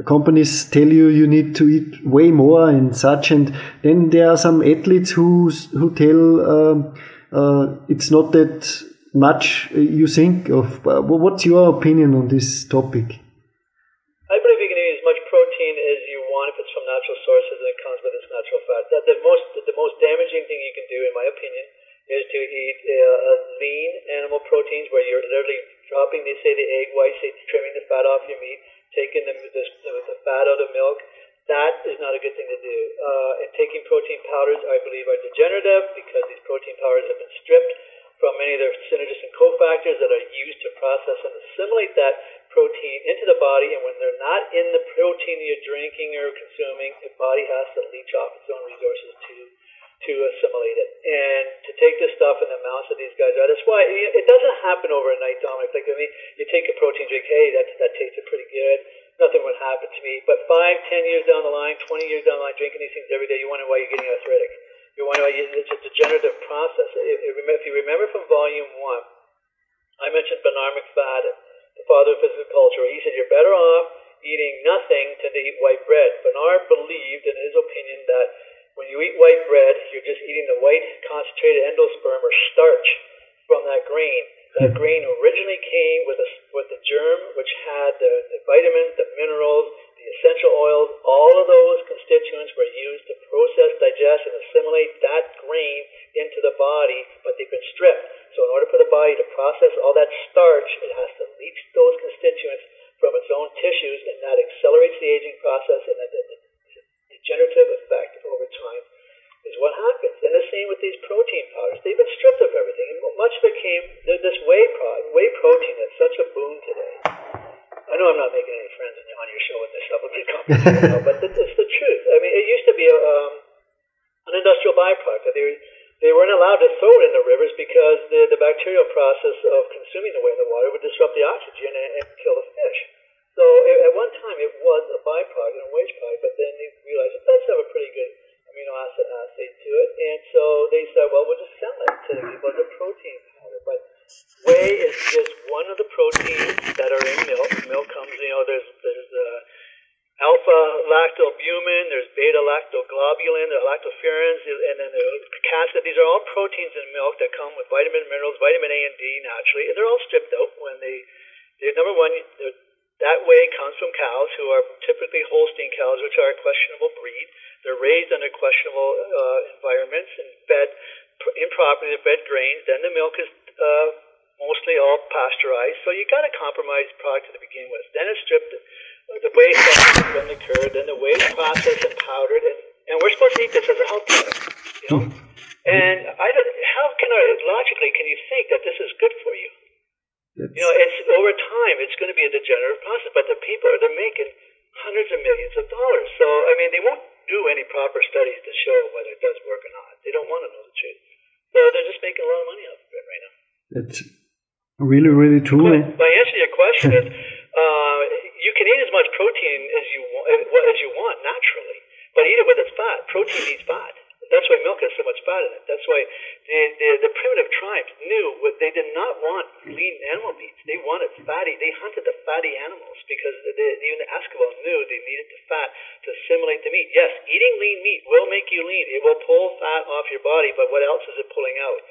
companies tell you you need to eat way more and such and then there are some athletes who who tell um, uh, it's not that much uh, you think of uh, what's your opinion on this topic I believe you can eat as much protein as you want if it's from natural sources and it comes with its natural fat. That the most the most damaging thing you can do, in my opinion, is to eat uh, lean animal proteins where you're literally dropping, they say the egg whites, say trimming the fat off your meat, taking the, the, the, the fat out of milk. That is not a good thing to do. Uh, and taking protein powders, I believe, are degenerative because these protein powders have been stripped from many of their synergistic cofactors that are used to process and assimilate that protein into the body. And when they're not in the protein you're drinking or consuming, the body has to leach off its own resources to to assimilate it. And to take this stuff in the amounts that these guys are, that's why it it doesn't happen overnight, Dominik. Like, I mean, you take a protein drink, hey, that, that tasted pretty good. Nothing would happen to me. But five, ten years down the line, 20 years down the line, drinking these things every day, you wonder why you're getting arthritic. You wonder why you, it's a degenerative process. If, if if you remember from volume one, I mentioned Bernard Macfadden, the father of physical culture. He said, You're better off eating nothing than to eat white bread. Bernard believed, in his opinion, that when you eat white bread, you're just eating the white concentrated endosperm or starch from that grain. That hmm. grain originally came with a, with the germ, which had the, the vitamins, the minerals, the essential oils. All of those constituents were used to process, digest, and assimilate that grain into the body, but they've been stripped. So in order for the body to process all that starch, it has to leach those constituents from its own tissues, and that accelerates the aging process and the, degenerative effect over time is what happens. And the same with these protein powders. They've been stripped of everything. And much of it came, this whey, whey protein is such a boon today. I know I'm not making any friends on your- show with this supplement company, you but it's the truth. I mean, it used to be a, um, an industrial byproduct. They, they weren't allowed to throw it in the rivers because the, the bacterial process of consuming the whey in the water would disrupt the oxygen and, and kill the fish. So at one time it was a byproduct and a waste product, but then they realized it does have a pretty good amino acid assay to it, and so they said, well, we'll just sell it to people as a protein powder. But whey is just one of the proteins that are in milk. Milk comes, you know, there's there's uh, alpha lactoalbumin, there's beta lactoglobulin, there's lactoferrins, and then there's casein. These are all proteins in milk that come with vitamin, minerals, vitamin A and D naturally, and they're all stripped out when they. Number one, they're, that whey comes from cows who are typically Holstein cows, which are a questionable breed. They're raised under questionable uh, environments and fed improperly, they're fed grains. Then the milk is uh, mostly all pasteurized. So you got a compromised product to begin with. Then it's stripped. The whey is then occurred. Then the whey is processed and powdered, and, and we're supposed to eat this as a health product. You know. And I don't. How can I logically can you think that this is good for you? You know, it's over time it's going to be a degenerative process, but the people are they're making hundreds of millions of dollars. So I mean, they won't do any proper studies to show whether it does work or not. They don't want to know the truth. So they're just making a lot of money off of it right now. that's really really true? But my answer to your question is, uh, you can eat as much protein as you want, as you want naturally, but eat it with its fat. Protein needs fat. That's why milk has so much fat in it. That's why the, the, the primitive tribes knew what they did not want lean animal meats. They wanted fatty. They hunted the fatty animals because the, the, even the Eskimo knew they needed the fat to assimilate the meat. Yes, eating lean meat will make you lean. It will pull fat off your body, but what else is it pulling out?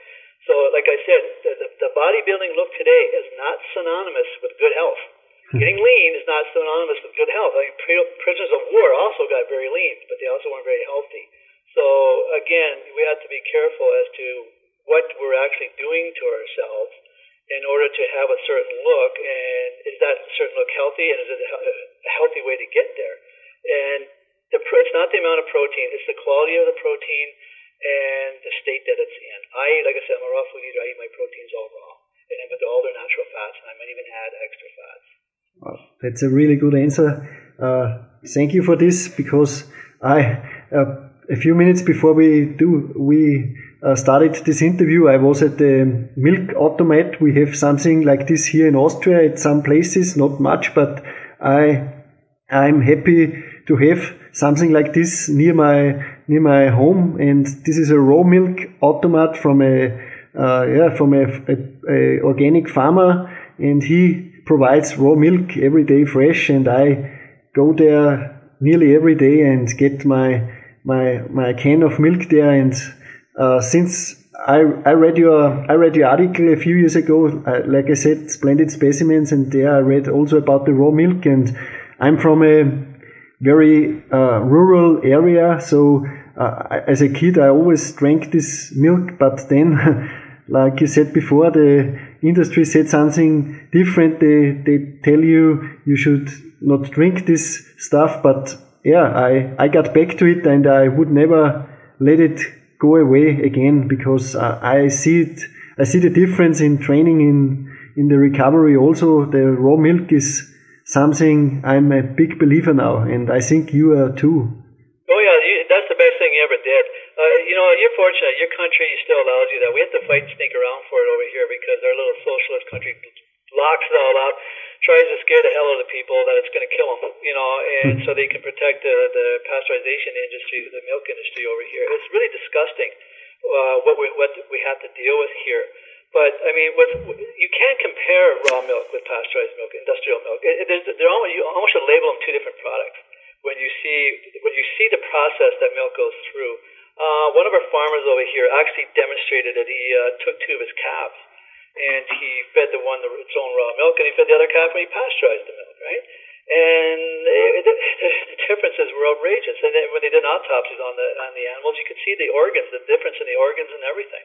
So, like I said, the, the, the bodybuilding look today is not synonymous with good health. Hmm. Getting lean is not synonymous with good health. I mean, prisoners of war also got very lean, but they also weren't very healthy. So again, we have to be careful as to what we're actually doing to ourselves in order to have a certain look. And is that certain look healthy? And is it a healthy way to get there? And the, it's not the amount of protein; it's the quality of the protein and the state that it's in. I, like I said, I'm a raw food eater. I eat my proteins all raw, and with all their natural fats, and I might even add extra fats. That's a really good answer. Uh, thank you for this because I, uh, a few minutes before we do, we uh, started this interview, I was at the milk automat. We have something like this here in Austria at some places, not much, but I, I'm happy to have something like this near my, near my home. And this is a raw milk automat from a, uh, yeah, from a, a, a organic farmer and he provides raw milk every day fresh and I go there nearly every day and get my my my can of milk there. And uh, since I, I read your I read your article a few years ago uh, like I said splendid specimens and there I read also about the raw milk. And I'm from a very uh, rural area so uh, as a kid I always drank this milk. But then [laughs] like you said before the industry said something different. They, they tell you you should not drink this stuff, but yeah, I, I got back to it and I would never let it go away again because uh, I see it, I see the difference in training in, in the recovery. Also, the raw milk is something I'm a big believer now, and I think you are too. Oh yeah, you, that's the best thing you ever did. Uh, you know, you're fortunate. Your country still allows you that. We have to fight and sneak around for it over here because our little socialist country locks it all out, tries to scare the hell out of the people that it's going to kill them. You know, and so they can protect the, the pasteurization industry, the milk industry over here. It's really disgusting uh, what we what we have to deal with here. But I mean, with, you can't compare raw milk with pasteurized milk, industrial milk. It, it, they're almost, you almost should label them two different products when you see when you see the process that milk goes through uh, one of our farmers over here actually demonstrated that he uh, took two of his calves and he fed the one its own raw milk and he fed the other calf and he pasteurized the milk, right? And it, [laughs] the differences were outrageous. And when they did autopsies on the on the animals, you could see the organs, the difference in the organs and everything.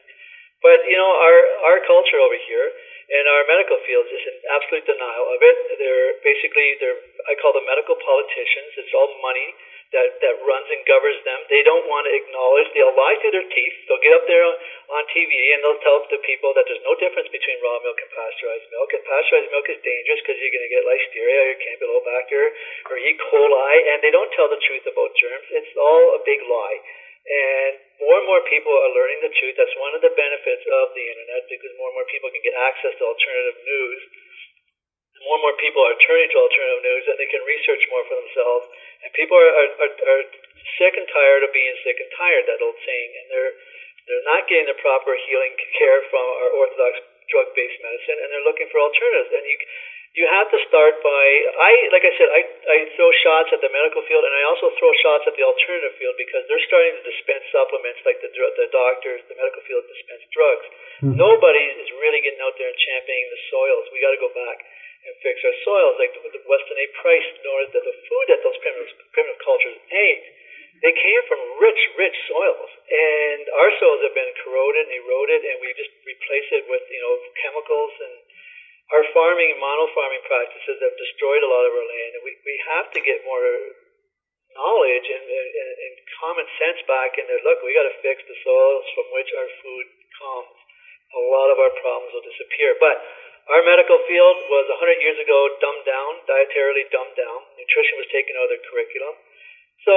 But you know, our our culture over here and our medical fields is in absolute denial of it. They're basically they're I call them medical politicians. It's all money that, that runs and governs them. They don't want to acknowledge. They'll lie through their teeth. They'll get up there on, on TV and they'll tell the people that there's no difference between raw milk and pasteurized milk. And pasteurized milk is dangerous because you're going to get listeria or campylobacter or E. coli. And they don't tell the truth about germs. It's all a big lie. And more and more people are learning the truth. That's one of the benefits of the internet because more and more people can get access to alternative news. More and more people are turning to alternative news and they can research more for themselves and people are, are, are, are sick and tired of being sick and tired, that old saying, and they're they're not getting the proper healing care from our orthodox drug-based medicine, and they're looking for alternatives. And you you have to start by I like I said I I throw shots at the medical field, and I also throw shots at the alternative field because they're starting to dispense supplements like the the doctors, the medical field dispense drugs. Mm-hmm. Nobody is really getting out there and championing the soils. We got to go back and fix our soils, like the Weston A. Price noted that the food that those primitive, primitive cultures ate, they came from rich, rich soils. And our soils have been corroded and eroded, and we just replace it with, you know, chemicals. And our farming, and mono farming practices have destroyed a lot of our land. And we, we have to get more knowledge and, and, and common sense back in there. Look, we got to fix the soils from which our food comes. A lot of our problems will disappear. But our medical field was 100 years ago dumbed down, dietarily dumbed down. Nutrition was taken out of their curriculum. So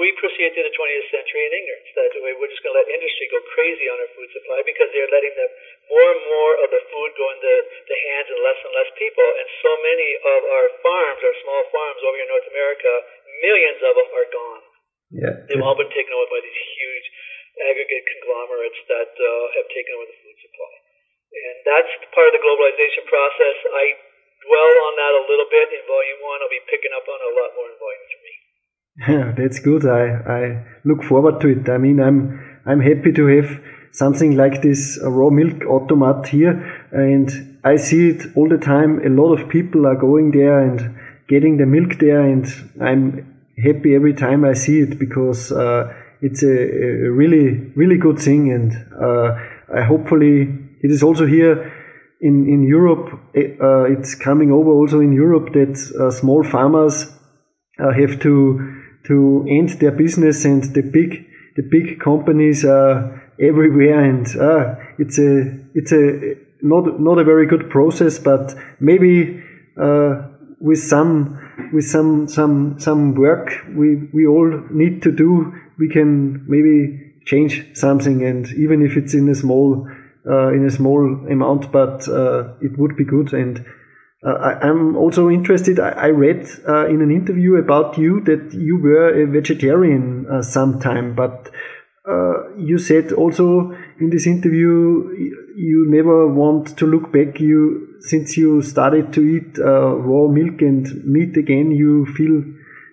we proceeded to the 20th century in ignorance that we're just going to let industry go crazy on our food supply because they're letting the more and more of the food go into the hands of less and less people. And so many of our farms, our small farms over here in North America, millions of them are gone. Yeah. They've all been taken over by these huge aggregate conglomerates that uh, have taken over the food supply. And that's part of the globalization process. I dwell on that a little bit in volume one. I'll be picking up on a lot more in volume three. Yeah, that's good. I, I look forward to it. I mean, I'm I'm happy to have something like this raw milk automat here, and I see it all the time. A lot of people are going there and getting the milk there, and I'm happy every time I see it because uh, it's a, a, really, really good thing. And uh, I hopefully it is also here in, in Europe. Uh, it's coming over also in Europe that uh, small farmers uh, have to to end their business and the big the big companies are everywhere and uh, it's a it's a not not a very good process but maybe uh, with some with some some some work we we all need to do we can maybe change something and even if it's in a small in a small amount but uh, it would be good and uh, I, am also interested. I, I read uh, in an interview about you that you were a vegetarian uh, sometime, but uh, you said also in this interview you never want to look back. You since you started to eat uh, raw milk and meat again, you feel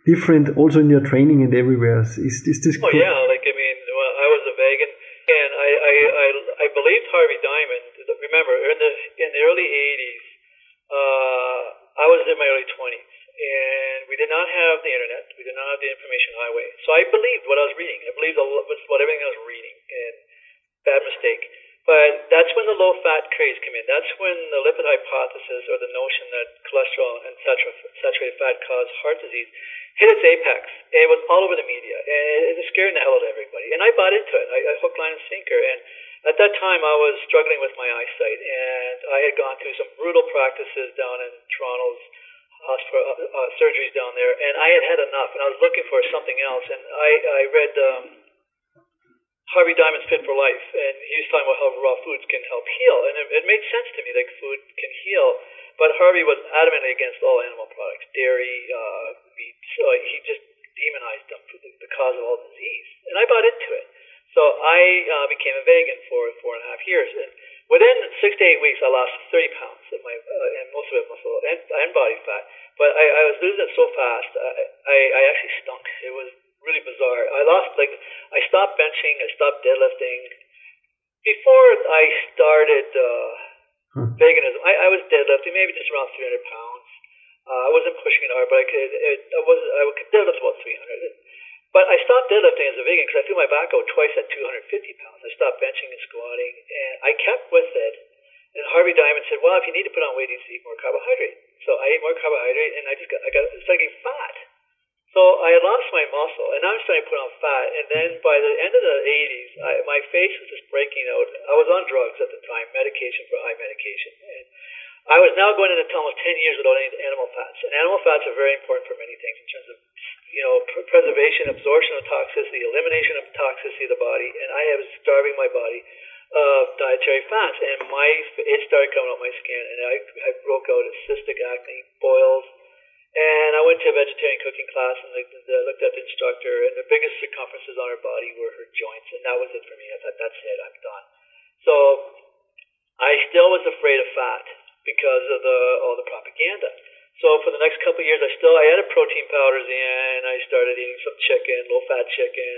different also in your training and everywhere. Is, is this? Oh yeah, like I mean, well, I was a vegan, and I I, I, I believed Harvey Diamond. Remember, in the early '80s uh, I was in my early 20s, and we did not have the internet. We did not have the information highway. So I believed what I was reading. I believed what everything I was reading, and bad mistake. But that's when the low fat craze came in. That's when the lipid hypothesis, or the notion that cholesterol and saturated fat cause heart disease, hit its apex. And it was all over the media, and it was scaring the hell out of everybody. And I bought into it. I, I hook, line, and sinker. And at that time, I was struggling with my eyesight, and I had gone through some brutal practices down in Toronto's hospital uh, uh, surgeries down there, and I had had enough, and I was looking for something else. And I, I read um, Harvey Diamond's Fit for Life, and he was talking about how raw foods can help heal, and it, it made sense to me, like food can heal. But Harvey was adamantly against all animal products, dairy, uh, meat. So he just demonized them for the, the cause of all disease, and I bought into it. So I uh, became a vegan for four and a half years, and within six to eight weeks, I lost 30 pounds of my, uh, and most of it muscle and, and body fat. But I, I was losing it so fast, I, I, I actually stunk. It was really bizarre. I lost like I stopped benching, I stopped deadlifting. Before I started uh, hmm. veganism, I, I was deadlifting maybe just around 300 pounds. Uh, I wasn't pushing it hard, but I could. It, I was. I could deadlift about 300. But I stopped deadlifting as a vegan because I threw my back out twice at 250 pounds. I stopped benching and squatting, and I kept with it. And Harvey Diamond said, "Well, if you need to put on weight, you need to eat more carbohydrate." So I ate more carbohydrate, and I just got, I got started getting fat. So I lost my muscle, and now I'm starting to put on fat. And then by the end of the 80s, I, my face was just breaking out. I was on drugs at the time, medication for high medication, and I was now going into almost 10 years without any animal fats. And animal fats are very important for many things in terms of, you know, pr- preservation, absorption of toxicity, elimination of toxicity of the body. And I was starving my body of dietary fats. And my it started coming out my skin, and I, I broke out as cystic acne, boils. And I went to a vegetarian cooking class and I, I looked at the instructor, and the biggest circumferences on her body were her joints. And that was it for me. I thought, that's it, I'm done. So I still was afraid of fat because of the all the propaganda. So for the next couple of years, I still I added protein powders in. I started eating some chicken, low fat chicken,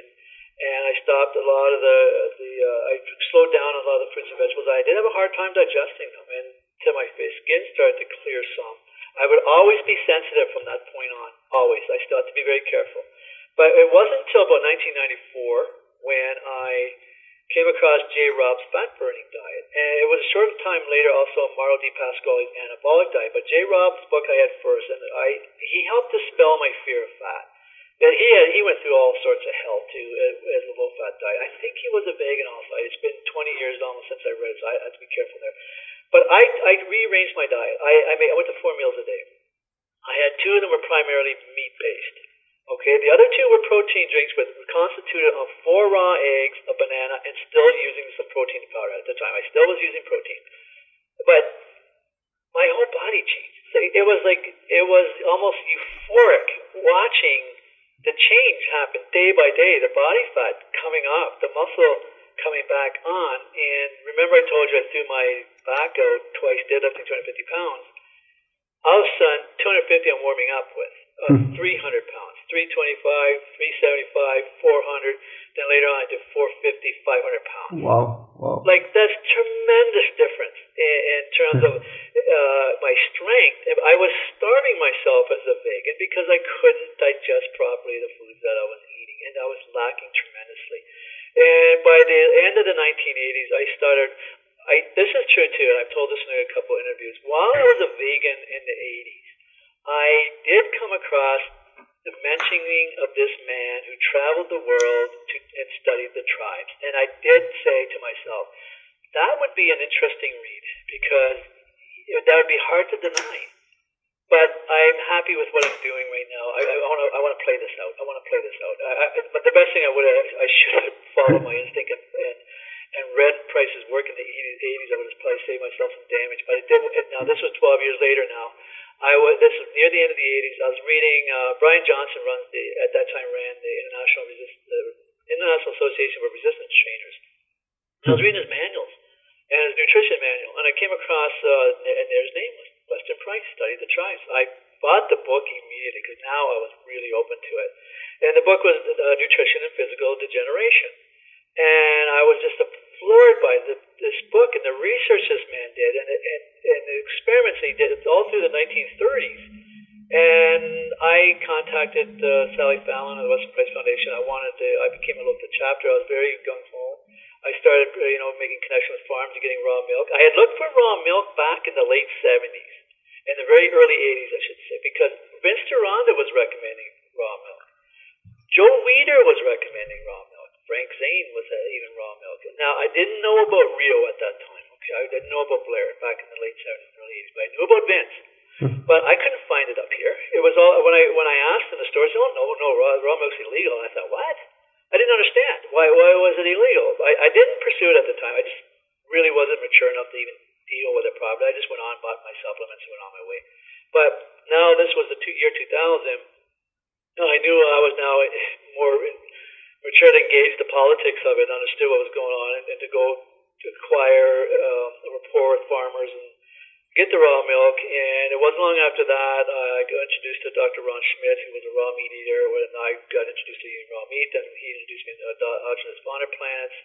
and I stopped a lot of the the uh, I slowed down a lot of the fruits and vegetables. I did have a hard time digesting them, and until my skin started to clear some. I would always be sensitive from that point on. Always, I still had to be very careful. But it wasn't until about 1994 when I came across Jay Robb's fat burning diet. And it was a short time later also Mauro Di Pasquale's anabolic diet. But Jay Robb's book I had first, and I he helped dispel my fear of fat. And he had, he went through all sorts of hell too as, as a low fat diet. I think he was a vegan also. It's been 20 years almost since I read it, so I have to be careful there. But I I rearranged my diet. I I, made, I went to four meals a day. I had two of them were primarily meat based. Okay, the other two were protein drinks with constituted of four raw eggs, a banana, and still using some protein powder at the time. I still was using protein, but my whole body changed. It was like it was almost euphoric watching the change happen day by day. The body fat coming off, the muscle coming back on. And remember, I told you I threw my back out twice, deadlifting 250 pounds. All of a sudden, 250 I'm warming up with uh, 300 pounds, 325, 375, 400. Then later on, I did 450, 500 pounds. Wow, wow. Like that's tremendous difference in, in terms of uh, my strength. I was starving myself as a vegan because I couldn't digest properly the foods that I was eating, and I was lacking tremendously. And by the end of the 1980s, I started. I this is true too, and I've told this in a couple of interviews. While I was a vegan in the 80s, I did come across the mentioning of this man who traveled the world to, and studied the tribes, and I did say to myself, that would be an interesting read because that would be hard to deny. But I'm happy with what I'm doing right now. I, I want to I want to play this out. I want to play this out. I, I, but the best thing I would I should have followed my instinct and, and and read Price's work in the 80s. I would have probably saved myself some damage. But it did. Now this was 12 years later. Now I was this was near the end of the 80s. I was reading. Uh, Brian Johnson runs the at that time ran the International Resist the International Association for Resistance Trainers. I was reading his manuals and his nutrition manual, and I came across uh, and there his name was Weston Price. Studied the tribes. I bought the book immediately because now I was really open to it. And the book was uh, Nutrition and Physical Degeneration. And I was just floored by the, this book and the research this man did and, and, and the experiments he did all through the 1930s. And I contacted uh, Sally Fallon of the Weston Price Foundation. I wanted to, I became a local chapter. I was very gung ho. I started, uh, you know, making connections with farms and getting raw milk. I had looked for raw milk back in the late 70s, in the very early 80s, I should say, because Vince Gironda was recommending raw milk. Joe Weider was recommending raw milk. Frank Zane was even raw milk. Now, I didn't know about Rheo at that time. Okay, I didn't know about Blair back in the late 70s early 80s, but I knew about Vince. Hmm. but I couldn't find it up here. It was all when I when I asked in the store, they said, "Oh no, no, raw, raw milk's illegal." And I thought, "What?" I didn't understand why why was it illegal. I, I didn't pursue it at the time. I just really wasn't mature enough to even deal with it properly. I just went on, bought my supplements, and went on my way. But now this was the two, year 2000. I knew I was now more mature to engage the politics of it, understood what was going on, and, and to go to acquire uh, a rapport with farmers and get the raw milk. And it wasn't long after that uh, I got introduced to Dr. Ron Schmid, who was a raw meat eater, and I got introduced to eating raw meat. And he introduced me to Aajonus Vonderplanitz,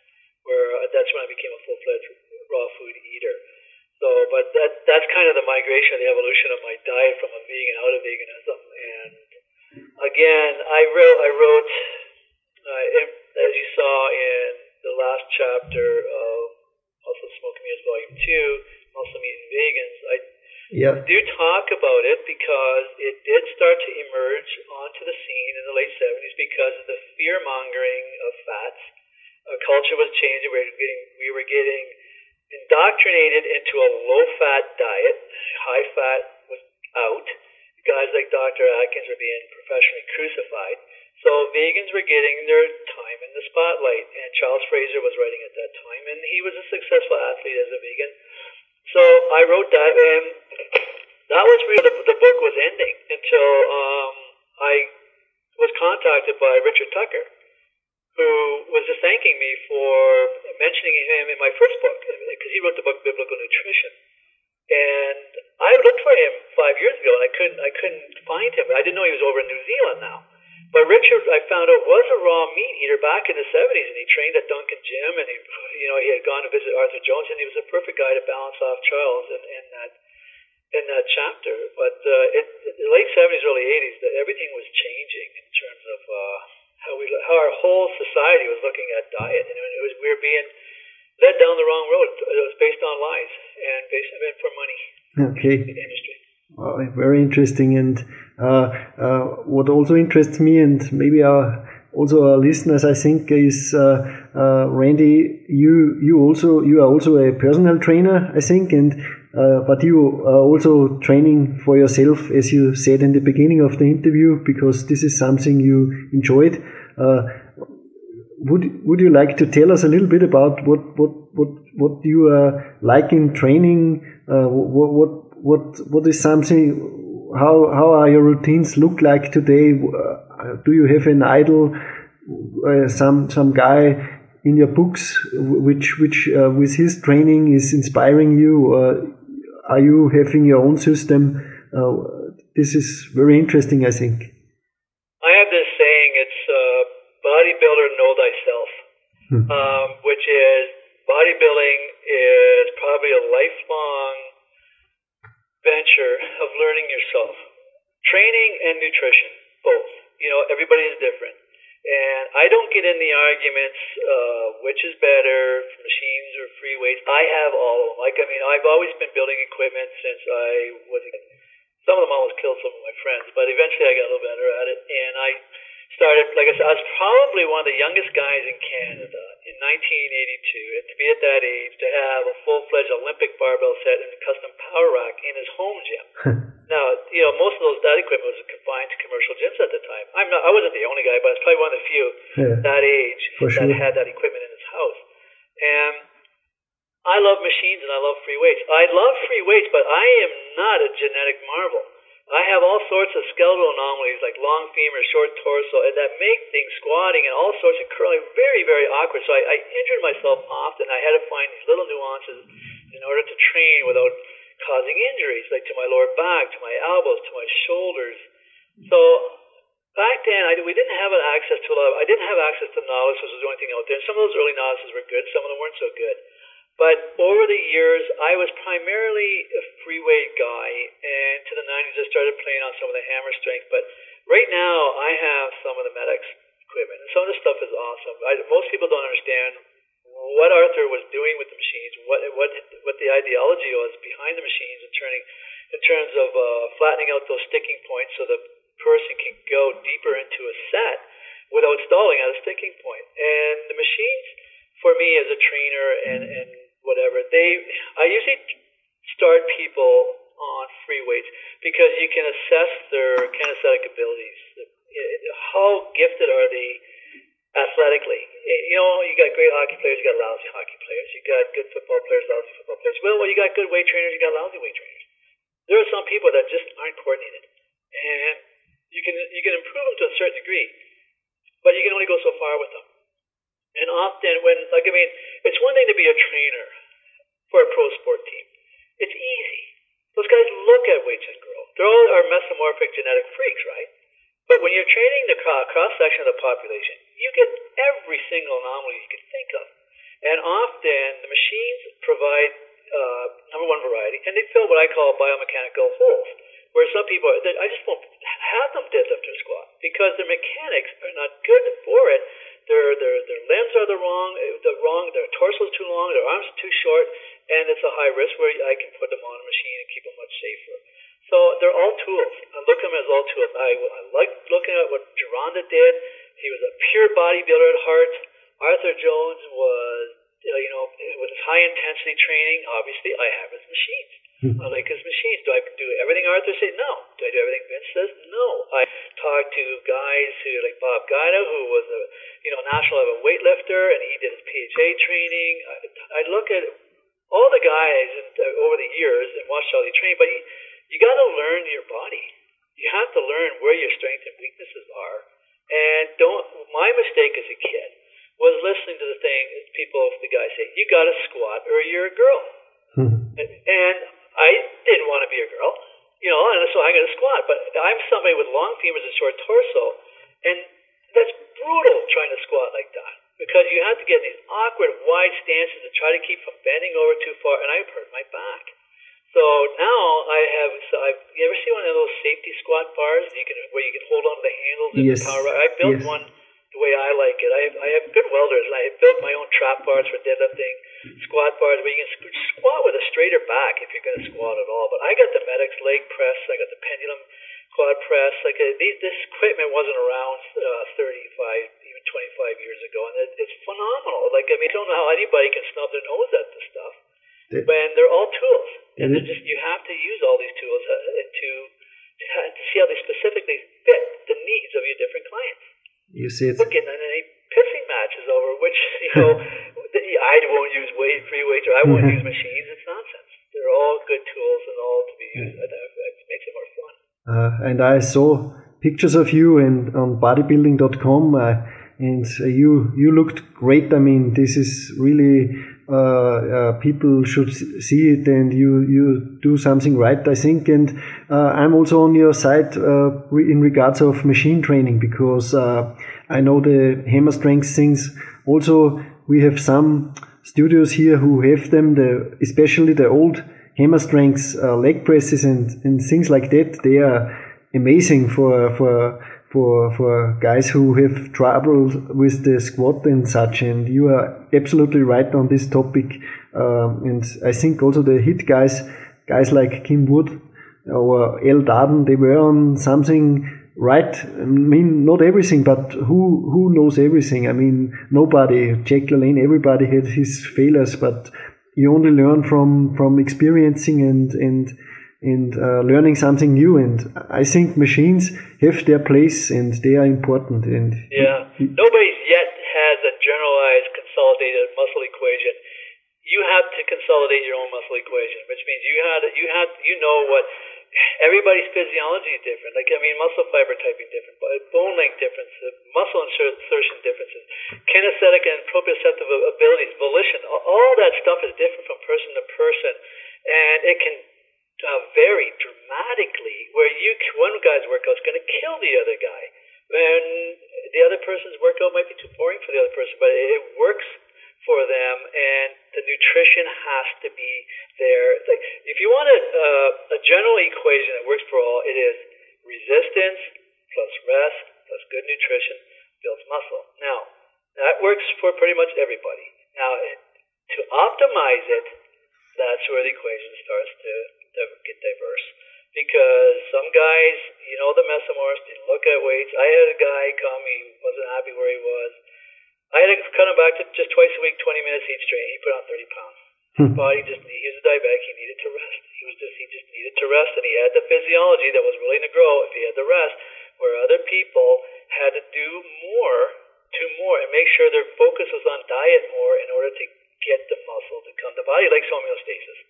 where uh, that's when I became a full-fledged raw food eater. So, but that that's kind of the migration, the evolution of my diet from a vegan out of veganism. And again, I wrote I wrote uh, as you saw in the last chapter of Muscle Smoke and Mirrors Volume 2, Muscle Meat and Vegans, I yeah. do talk about it because it did start to emerge onto the scene in the late 70s because of the fear mongering of fats. Our culture was changing. We were getting, we were getting indoctrinated into a low fat diet. High fat was out. Guys like Dr. Atkins were being professionally crucified. So vegans were getting their time in the spotlight, and Charles Fraser was writing at that time, and he was a successful athlete as a vegan. So I wrote that, and that was where the, the book was ending until um, I was contacted by Richard Tucker, who was just thanking me for mentioning him in my first book, because he wrote the book Biblical Nutrition. And I looked for him five years ago, and I couldn't, I couldn't find him. I didn't know he was over in New Zealand now. But Richard, I found out, was a raw meat eater back in the 70s, and he trained at Duncan Gym, and he, you know, he had gone to visit Arthur Jones, and he was a perfect guy to balance off Charles in, in that in that chapter. But uh, it, the late 70s, early 80s, that everything was changing in terms of uh, how we how our whole society was looking at diet, and it was we were being led down the wrong road. It was based on lies and based on for money. Okay. industry. Well, very interesting and Uh, uh, what also interests me and maybe our, also our listeners, I think, is uh, uh Randy. You you also you are also a personal trainer, I think, and but you are also training for yourself, as you said in the beginning of the interview, because this is something you enjoyed would would you like to tell us a little bit about what what what what you are like in training? Uh, what what what what is something how how are your routines look like today? Uh, do you have an idol, uh, some some guy in your books which which uh, with his training is inspiring you? Are you having your own system? Uh, this is very interesting, I think. I have this saying: "It's uh, bodybuilder know thyself," hmm. um, which is bodybuilding is probably a lifelong venture of learning yourself. Training and nutrition, both. You know, everybody is different. And I don't get in the arguments, uh, which is better, machines or free weights. I have all of them. Like, I mean, I've always been building equipment since I was, some of them almost killed some of my friends, but eventually I got a little better at it. And I started, like I said, I was probably one of the youngest guys in Canada in 1982. And to be at that age, to have a full-fledged Olympic barbell set and a custom power rack in his home gym. [laughs] now, you know, most of those that equipment was confined to commercial gyms at the time. I'm not, I wasn't the only guy, but I was probably one of the few Yeah. that age For that had that equipment in his house. And I love machines and I love free weights. I love free weights, but I am not a genetic marvel. I have all sorts of skeletal anomalies like long femur, short torso, and that make things squatting and all sorts of curling very, very awkward. So I, I injured myself often. I had to find these little nuances in order to train without causing injuries, like to my lower back, to my elbows, to my shoulders. So back then, I, we didn't have access to a lot. Of, I didn't have access to knowledge, which was the only thing out there. Some of those early novices were good, some of them weren't so good. But over the years, I was primarily a free weight guy, and to the 90s, I started playing on some of the hammer strength. But right now, I have some of the MedX equipment, and some of the stuff is awesome. I, most people don't understand what Arthur was doing with the machines, what what what the ideology was behind the machines, in turning in terms of uh, flattening out those sticking points so the person can go deeper into a set without stalling at a sticking point. And the machines, for me as a trainer and and whatever, they I usually start people on free weights because you can assess their kinesthetic abilities. How gifted are they athletically? You know, you got great hockey players, you got lousy hockey players, you got good football players, lousy football players. Well, you got good weight trainers, you got lousy weight trainers. There are some people that just aren't coordinated, and you can you can improve them to a certain degree, but you can only go so far with them. And often, when like I mean, it's one thing to be a trainer for a pro sport team. It's easy. Those guys look at weights and grow. They're all are mesomorphic genetic freaks, right? But when you're training the cross section of the population, you get every single anomaly you can think of. And often the machines provide uh, number one variety, and they fill what I call biomechanical holes. Where some people, they- I just won't have them deadlift or squat because their mechanics are not good for it. Their their their limbs are the wrong, the wrong. Their torso's too long, their arms are too short, and it's a high risk where I can put them on a machine and keep them much safer. So they're all tools. I look at them as all tools. I, I like looking at what Gironda did. He was a pure bodybuilder at heart. Arthur Jones was, uh, you know, with his high intensity training. Obviously, I have his machines. I like his machines. Do I do everything Arthur said? No. Do I do everything Vince says? No. I talk to guys who, like Bob Gajda, who was a, you know, national level weightlifter, and he did his PHA training. I, I look at all the guys and, uh, over the years and watched how they train, but you, you got to learn your body. You have to learn where your strengths and weaknesses are. And don't. My mistake as a kid was listening to the thing people, the guys say, you got to squat or you're a girl. And, and I didn't want to be a girl, you know, and so I got to squat. But I'm somebody with long femurs and short torso, and that's brutal trying to squat like that because you have to get these awkward wide stances to try to keep from bending over too far, and I've hurt my back. So now I have. So I've, you ever see one of those safety squat bars you can where you can hold onto the handles and Yes. the power? I built Yes. one the way I like it. I have, I have good welders, I have built my own trap bars for deadlifting, squat bars where you can squ- squat with a straighter back if you're going to squat at all. But I got the MedX leg press, I got the pendulum quad press. Like uh, these, this equipment wasn't around uh, 35, even 25 years ago, and it, it's phenomenal. Like I mean, I don't know how anybody can snub their nose at this stuff. The- When they're all tools, and And they're just you have to use all these tools uh, to to, to see how they specifically fit the needs of your different clients You said we're getting in any pissing matches over which you know [laughs] I won't use weight free weights or I won't [laughs] use machines. It's nonsense. They're all good tools and all to be used. It, makes it more fun. Uh, and I saw pictures of you and on bodybuilding.com, uh, and you you looked great. I mean, this is really people should see it, and you you do something right, I think. And uh, I'm also on your side uh, in regards of machine training because uh, I know the hammer strength things. Also, we have some studios here who have them, the especially the old hammer strengths, uh, leg presses, and, and things like that. They are amazing for for for for guys who have trouble with the squat and such. And you are absolutely right on this topic. Um, and I think also the hit guys, guys like Kim Wood or Ell Darden, they were on something right. I mean, not everything, but who who knows everything? I mean, nobody. Jack LaLanne, everybody had his failures, but you only learn from from experiencing and and and uh, learning something new. And I think machines have their place and they are important. And yeah, nobody's yet has a generalized consolidated muscle equation. You have to consolidate your own muscle equation, which means you had you had you know what everybody's physiology is different. Like I mean, muscle fiber typing different, bone length differences, muscle insertion differences, kinesthetic and proprioceptive abilities, volition. All that stuff is different from person to person, and it can uh, vary dramatically. Where you one guy's workout is going to kill the other guy, and the other person's workout might be too boring for the other person, but it works for them, and the nutrition has to be there. Like if you want a, uh, a general equation that works for all, it is resistance plus rest plus good nutrition builds muscle. Now that works for pretty much everybody. Now to optimize it, that's where the equation starts to get diverse. Because some guys, you know, the mesomorphs, they look at weights. I had a guy come, he wasn't happy where he was I had to cut him back to just twice a week, 20 minutes each straight. He put on 30 pounds. His hmm. body just he was a diabetic. He needed to rest. He was just he just needed to rest, and he had the physiology that was willing to grow if he had the rest. Where other people had to do more, do more, and make sure their focus was on diet more in order to get the muscle to come. The body likes homeostasis.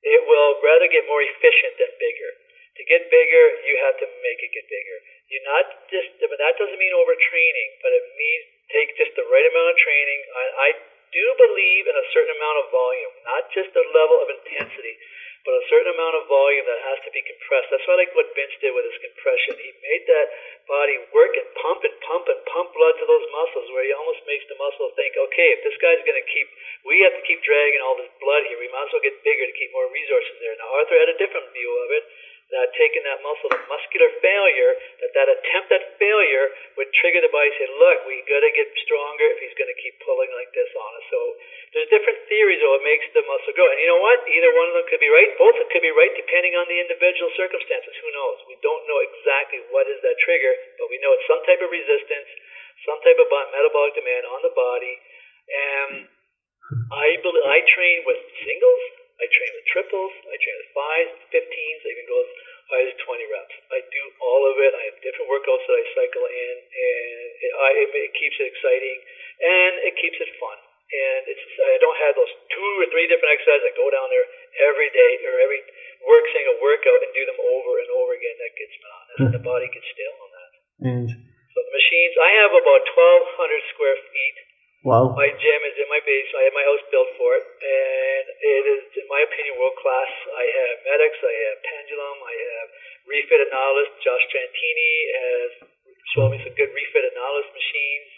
It will rather get more efficient than bigger. To get bigger, you have to make it get bigger. You're not just, but that doesn't mean overtraining, but it means take just the right amount of training. I, I do believe in a certain amount of volume, not just a level of intensity, but a certain amount of volume that has to be compressed. That's what I like what Vince did with his compression. He made that body work and pump and pump and pump blood to those muscles where he almost makes the muscle think, okay, if this guy's going to keep, we have to keep dragging all this blood here. We might get bigger to keep more resources there. Now, Arthur had a different view of it that taking that muscle to muscular failure, that that attempt at failure would trigger the body to say, look, we got to get stronger if he's going to keep pulling like this on us. So there's different theories of what makes the muscle grow. And you know what? Either one of them could be right. Both of them could be right depending on the individual circumstances. Who knows? We don't know exactly what is that trigger, but we know it's some type of resistance, some type of metabolic demand on the body. And I believe, I train with singles I train with triples, I train with fives, 15s, I even go as high as 20 reps. I do all of it. I have different workouts that I cycle in, and it, I, it, it keeps it exciting and it keeps it fun. And it's I don't have those two or three different exercises. I go down there every day or every work single workout and do them over and over again. That gets monotonous, and the hmm. body gets stale on that. And so the machines, I have about 1,200 square feet Wow. My gym is in my base. I have my house built for it, and it is, in my opinion, world class. I have MedX, I have Pendulum, I have refitted Nautilus. Josh Trentine has sold me some good refitted Nautilus machines,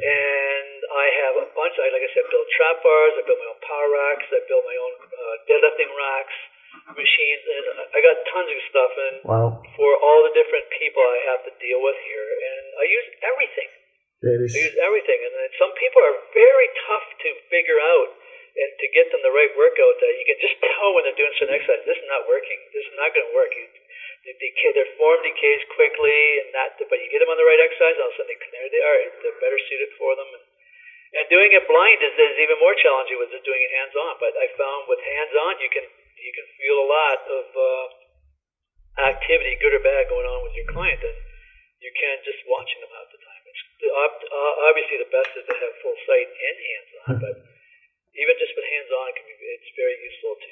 and I have a bunch. I like I said, built trap bars. I built my own power racks. I built my own uh, deadlifting racks, machines, and I got tons of stuff. And wow. for all the different people I have to deal with here, and I use everything. That is... They use everything, and then some people are very tough to figure out and to get them the right workout. That you can just tell when they're doing certain exercise, this is not working. This is not going to work. You, they decay, their form decays quickly, and that. But you get them on the right exercise, all of a sudden there they are. They're better suited for them. And, and doing it blind is, is even more challenging with just doing it hands on. But I found with hands on, you can you can feel a lot of uh, activity, good or bad, going on with your client, and you can't just watching them half the obviously the best is to have full sight and hands on, but even just with hands on, it can be, it's very useful to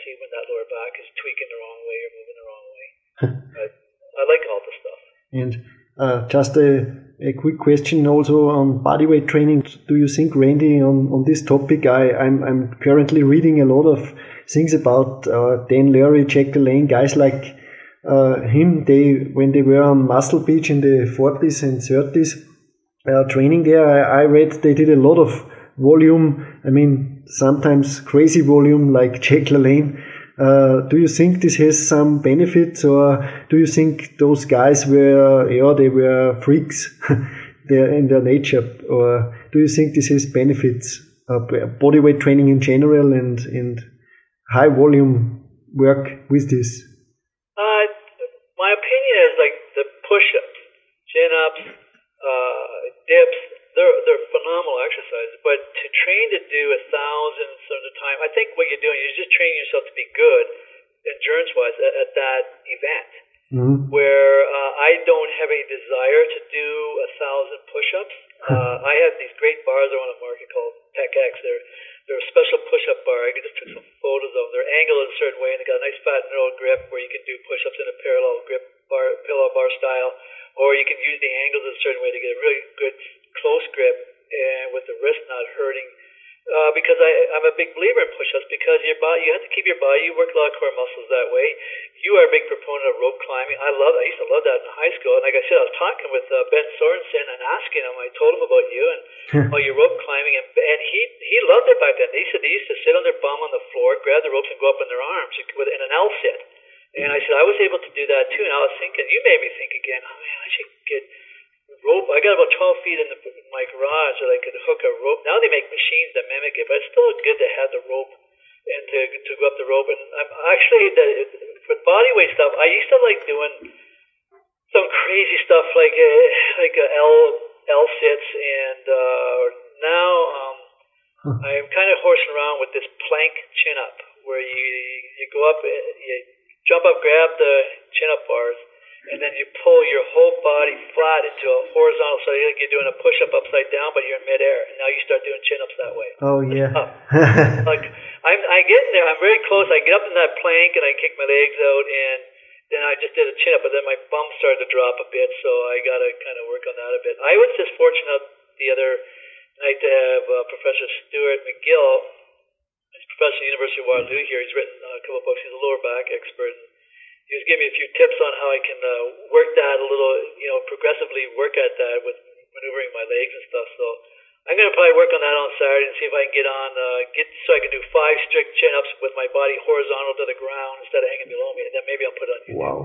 see when that lower back is tweaking the wrong way or moving the wrong way. [laughs] but I like all the stuff. And uh, just a, a quick question also on bodyweight training. Do you think, Randy, on, on this topic? I, I'm, I'm currently reading a lot of things about uh, Dan Lurie, Jack LaLanne, guys like uh, him. They when they were on Muscle Beach in the 40s and 30s, uh, training there, I, I, read they did a lot of volume. I mean, sometimes crazy volume like [laughs] Jack LaLanne. Uh, do you think this has some benefits, or do you think those guys were, yeah, they were freaks [laughs] in their nature, or do you think this has benefits, uh, bodyweight training in general, and and high volume work with this? Uh, my opinion is like the push-ups, chin-ups, uh, dips. They're they're phenomenal exercises. But to train to do a thousand at a time, I think what you're doing is just training yourself to be good endurance-wise at, at that event. Mm-hmm. Where uh, I don't have any desire to do a thousand push-ups. [laughs] Uh, I have these great bars want to market called Tech X. They're they're a special push-up bar. I just took some photos of them. They're angled a certain way, and they got a nice fat neutral grip where you can do push-ups in a parallel grip bar, parallel bar style, or you can use the angles a certain way to get a really good close grip and with the wrist not hurting. Uh, because I, I'm a big believer in push-ups because your body, you have to keep your body. You work a lot of core muscles that way. You are a big proponent of rope climbing. I love. I used to love that in high school. And like I said, I was talking with uh, Ben Sorensen and asking him. I told him about you and [laughs] oh, you rope climbing, and and he he loved it back then. He said they used to sit on their bum on the floor, grab the ropes, and go up in their arms with in an L sit. And I said I was able to do that too. And I was thinking, you made me think again. Oh man, I should get rope. I got about 12 feet in, the, in my garage that I could hook a rope. Now they make machines that mimic it, but it's still good to have the rope and to to go up the rope. And I'm actually the for body weight stuff. I used to like doing some crazy stuff like a like a L L sits, and uh, now um, I'm kind of horsing around with this plank chin up, where you you go up, you jump up, grab the chin up bars and then you pull your whole body flat into a horizontal, so like you're doing a push up upside down, but you're in midair. And now you start doing chin ups that way. Oh yeah. [laughs] like I'm, I get in there. I'm very close. I get up in that plank and I kick my legs out, and then I just did a chin up, but then my bum started to drop a bit, so I got to kind of work on that a bit. I was just fortunate the other night to have uh, Professor Stuart McGill. He's professor at the University of Waterloo here. He's written uh, a couple of books. He's a lower back expert. And he was giving me a few tips on how I can uh, work that a little, you know, progressively work at that with maneuvering my legs and stuff. So I'm going to probably work on that on Saturday and see if I can get on, uh, get so I can do five strict chin ups with my body horizontal to the ground instead of hanging below me, and then maybe I'll put it on YouTube. Wow,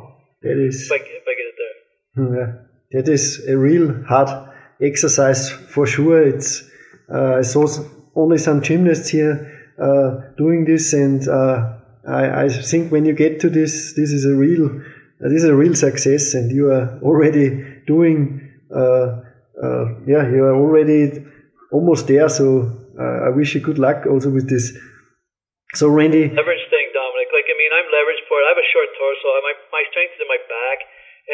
that is. If I, if I get it there. Hmm, yeah, that is a real hard exercise for sure. It's uh, I saw only some gymnasts here uh, doing this, and uh, I, I think when you get to this, this is a real, uh, this is a real success, and you are already doing, uh, uh, yeah, you are already almost there. So uh, I wish you good luck also with this. So Randy, leverage thing, Dominik. Like I mean, I'm leveraged for it. I have a short torso. My my strength is in my back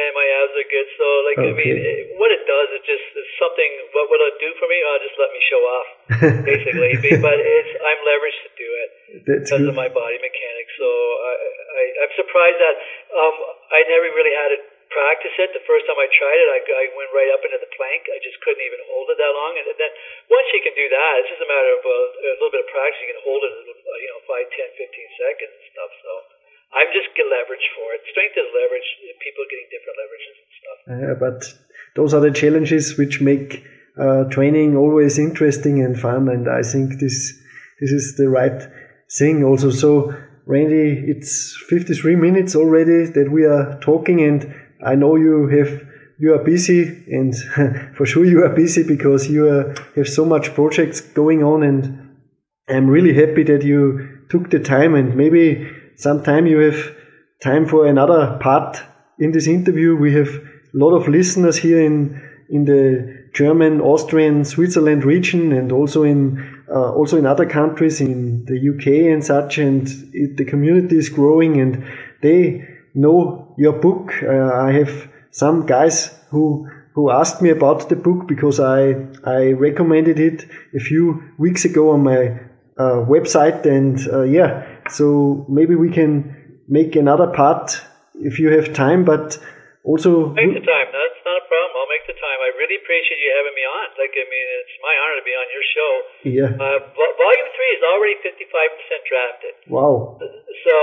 and my abs are good. So, like, okay. I mean, it, what it does is just it's something. What will it do for me? Uh, just let me show off, [laughs] basically. but it's I'm leveraged to do it That's because good. of my body mechanics. So I, I I'm surprised that um I never really had to practice it. The first time I tried it, I, I went right up into the plank. I just couldn't even hold it that long. And then once you can do that, it's just a matter of uh, a little bit of practice. You can hold it, uh, you know, five, ten, fifteen seconds and stuff. So. I'm just get leverage for it. Strength is leverage. People getting different leverages and stuff. Yeah, but those are the challenges which make uh, training always interesting and fun. And I think this this is the right thing also. So Randy, it's 53 minutes already that we are talking, and I know you have you are busy, and [laughs] for sure you are busy because you are, have so much projects going on, and I'm really happy that you took the time and maybe sometime you have time for another part in this interview. We have a lot of listeners here in in the German, Austrian, Switzerland region, and also in uh, also in other countries, in the UK and such. And it, the community is growing, and they know your book. Uh, I have some guys who who asked me about the book because I I recommended it a few weeks ago on my uh, website, and uh, yeah, so maybe we can make another part if you have time, but also make the time. That's not a problem. I'll make the time. I really appreciate you having me on. Like, I mean, it's my honor to be on your show. Yeah. Uh, volume three is already fifty-five percent drafted. Wow. So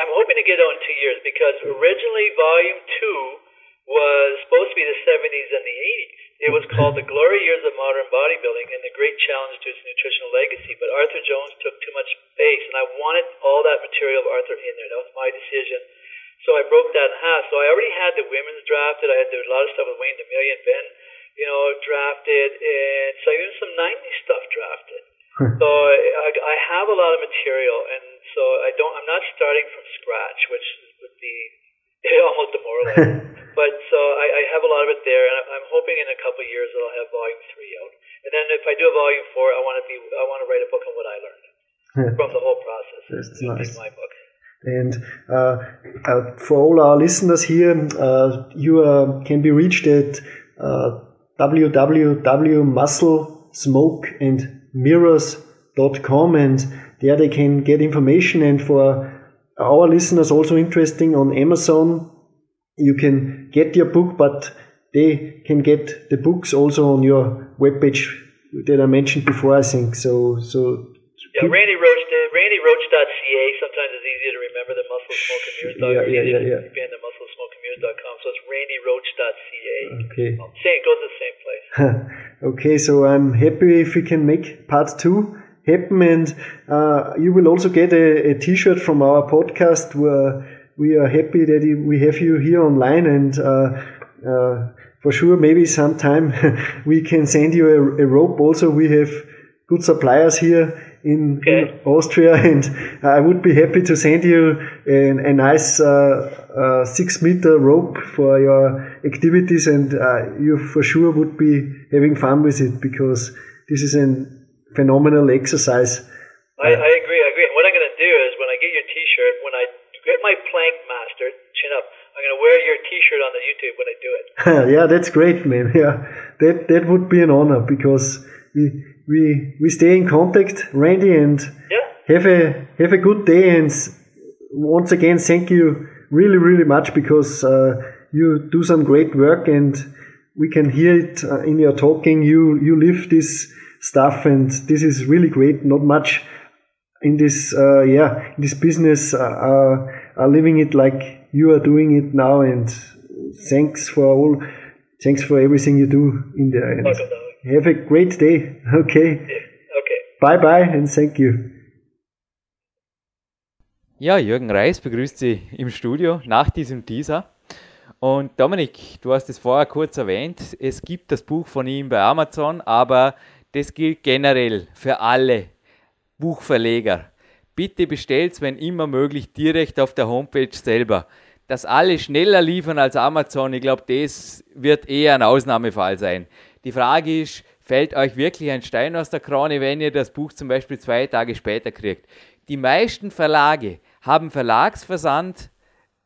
I'm hoping to get out in two years because originally volume two was supposed to be the 70s and the 80s. It was called The Glory Years of Modern Bodybuilding and the Great Challenge to its Nutritional Legacy. But Arthur Jones took too much space, and I wanted all that material of Arthur in there. That was my decision. So I broke that in half. So I already had the women's drafted. I had a lot of stuff with Wayne DeMilia, Ben, you know, drafted, and so even some 90s stuff drafted. [laughs] so I, I have a lot of material, and so I don't. I'm not starting from scratch, which would be [laughs] almost demoralizing. [laughs] but so I, I have a lot of it there, and I'm hoping in a couple of years that I'll have volume three out. And then if I do a volume four, I want to be I want to write a book on what I learned from the whole process. That's nice. my book. And uh, uh, for all our listeners here, uh, you uh, can be reached at uh, www.musclesmokeandmirrors.com and there they can get information. And for our listeners also interesting on Amazon, you can get your book, but they can get the books also on your webpage that I mentioned before, I think. So, so yeah, Randy Roach, randyroach.ca. Sometimes it's easier to remember than musclesmokeandmirrors.com. Yeah, yeah, yeah, yeah. Again, the musclesmokeandmirrors.com. So it's randyroach.ca. Okay. Same, goes to the same place. [laughs] okay, so I'm happy if we can make part two happen, and uh, you will also get a a T-shirt from our podcast. Where we are happy that we have you here online, and uh, uh, for sure, maybe sometime [laughs] we can send you a, a rope. Also, we have good suppliers here in, Okay. in Austria, [laughs] and I would be happy to send you a, a nice uh, uh, six meter rope for your activities, and uh, you for sure would be having fun with it because this is a phenomenal exercise. I, I agree, I agree. And what I'm going to do is when I get your T-shirt, when I get my plank master, chin up, I'm going to wear your T-shirt on the YouTube when I do it. [laughs] yeah, that's great, man. [laughs] Yeah, that that would be an honor because we we we stay in contact, Randy, and Yeah. have a have a good day. And once again, thank you really really much because uh, you do some great work, and we can hear it uh, in your talking. You you live this stuff, and this is really great. Not much in this uh, yeah in this business uh, uh, are living it like you are doing it now. And thanks for all thanks for everything you do in there and Welcome, have a great day. [laughs] Okay. Okay. bye bye and thank you. Ja, Jürgen Reis begrüßt Sie im Studio nach diesem Teaser. Und Dominik, du hast es vorher kurz erwähnt, es gibt das Buch von ihm bei Amazon, aber das gilt generell für alle Buchverleger. Bitte bestellt wenn immer möglich, direkt auf der Homepage selber. Dass alle schneller liefern als Amazon, ich glaube, das wird eher ein Ausnahmefall sein. Die Frage ist, fällt euch wirklich ein Stein aus der Krone, wenn ihr das Buch zum Beispiel zwei Tage später kriegt? Die meisten Verlage haben Verlagsversand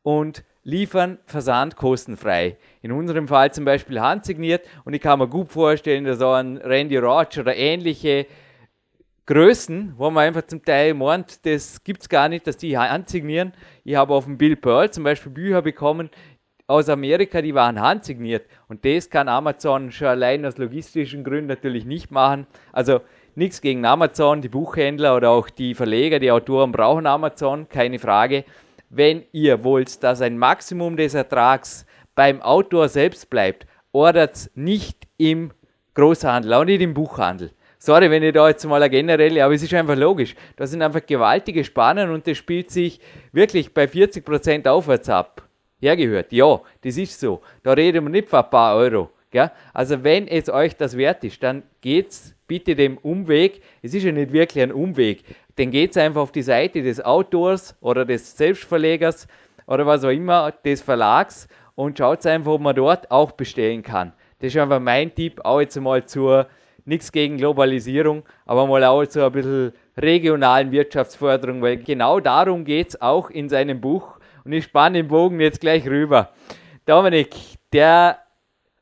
und liefern Versand kostenfrei. In unserem Fall zum Beispiel handsigniert und ich kann mir gut vorstellen, dass auch ein Randy Roach oder ähnliche Größen, wo man einfach zum Teil meint, das gibt es gar nicht, dass die handsignieren. Ich habe auf dem Bill Pearl zum Beispiel Bücher bekommen aus Amerika, die waren handsigniert. Und das kann Amazon schon allein aus logistischen Gründen natürlich nicht machen. Also nichts gegen Amazon, die Buchhändler oder auch die Verleger, die Autoren brauchen Amazon, keine Frage. Wenn ihr wollt, dass ein Maximum des Ertrags beim Autor selbst bleibt, ordert nicht im Großhandel, auch nicht im Buchhandel. Sorry, wenn ich da jetzt mal eine generelle, aber es ist einfach logisch. Da sind einfach gewaltige Spannen und das spielt sich wirklich bei 40% aufwärts ab. Hergehört, ja, das ist so. Da reden wir nicht von ein paar Euro. Gell? Also wenn es euch das wert ist, dann geht's bitte dem Umweg. Es ist ja nicht wirklich ein Umweg. Dann geht's einfach auf die Seite des Autors oder des Selbstverlegers oder was auch immer, des Verlags und schaut einfach, ob man dort auch bestellen kann. Das ist einfach mein Tipp, auch jetzt mal zur, nichts gegen Globalisierung, aber mal auch zu ein bisschen regionalen Wirtschaftsförderung, weil genau darum geht es auch in seinem Buch. Und ich spanne den Bogen jetzt gleich rüber. Dominik, der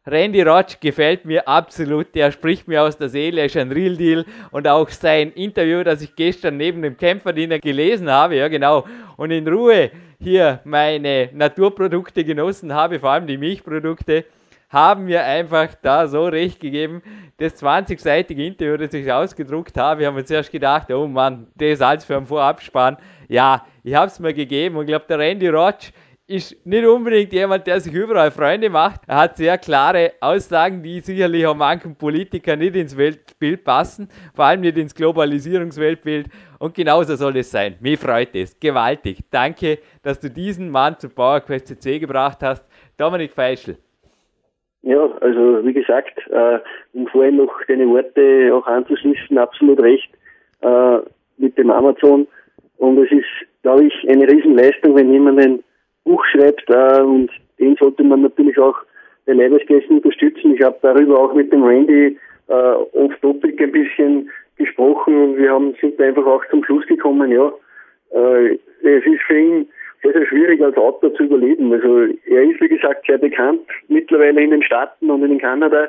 Randy Roach gefällt mir absolut, der spricht mir aus der Seele, ist ein Real Deal. Und auch sein Interview, das ich gestern neben dem Kämpferdiener gelesen habe, ja genau, und in Ruhe hier meine Naturprodukte genossen habe, vor allem die Milchprodukte, haben mir einfach da so recht gegeben. Das 20-seitige Interview, das ich ausgedruckt habe, haben wir zuerst gedacht, oh Mann, das alles für einen Vorabspann. Ja, ich habe es mir gegeben. Und ich glaube, der Randy Roach ist nicht unbedingt jemand, der sich überall Freunde macht. Er hat sehr klare Aussagen, die sicherlich auch manchen Politikern nicht ins Weltbild passen, vor allem nicht ins Globalisierungsweltbild. Und genauso soll es sein. Mir freut es. Gewaltig. Danke, dass du diesen Mann zu PowerQuest CC gebracht hast. Dominik Feischl. Ja, also wie gesagt, äh, um vorhin noch deine Worte auch anzuschließen, absolut recht äh, mit dem Amazon. Und es ist, glaube ich, eine Riesenleistung, wenn jemand ein Buch schreibt äh, und den sollte man natürlich auch bei Leibesgästen unterstützen. Ich habe darüber auch mit dem Randy äh, off-topic ein bisschen gesprochen und wir haben, sind einfach auch zum Schluss gekommen, ja, äh, es ist für ihn sehr, sehr schwierig als Autor zu überleben. Also er ist, wie gesagt, sehr bekannt mittlerweile in den Staaten und in Kanada,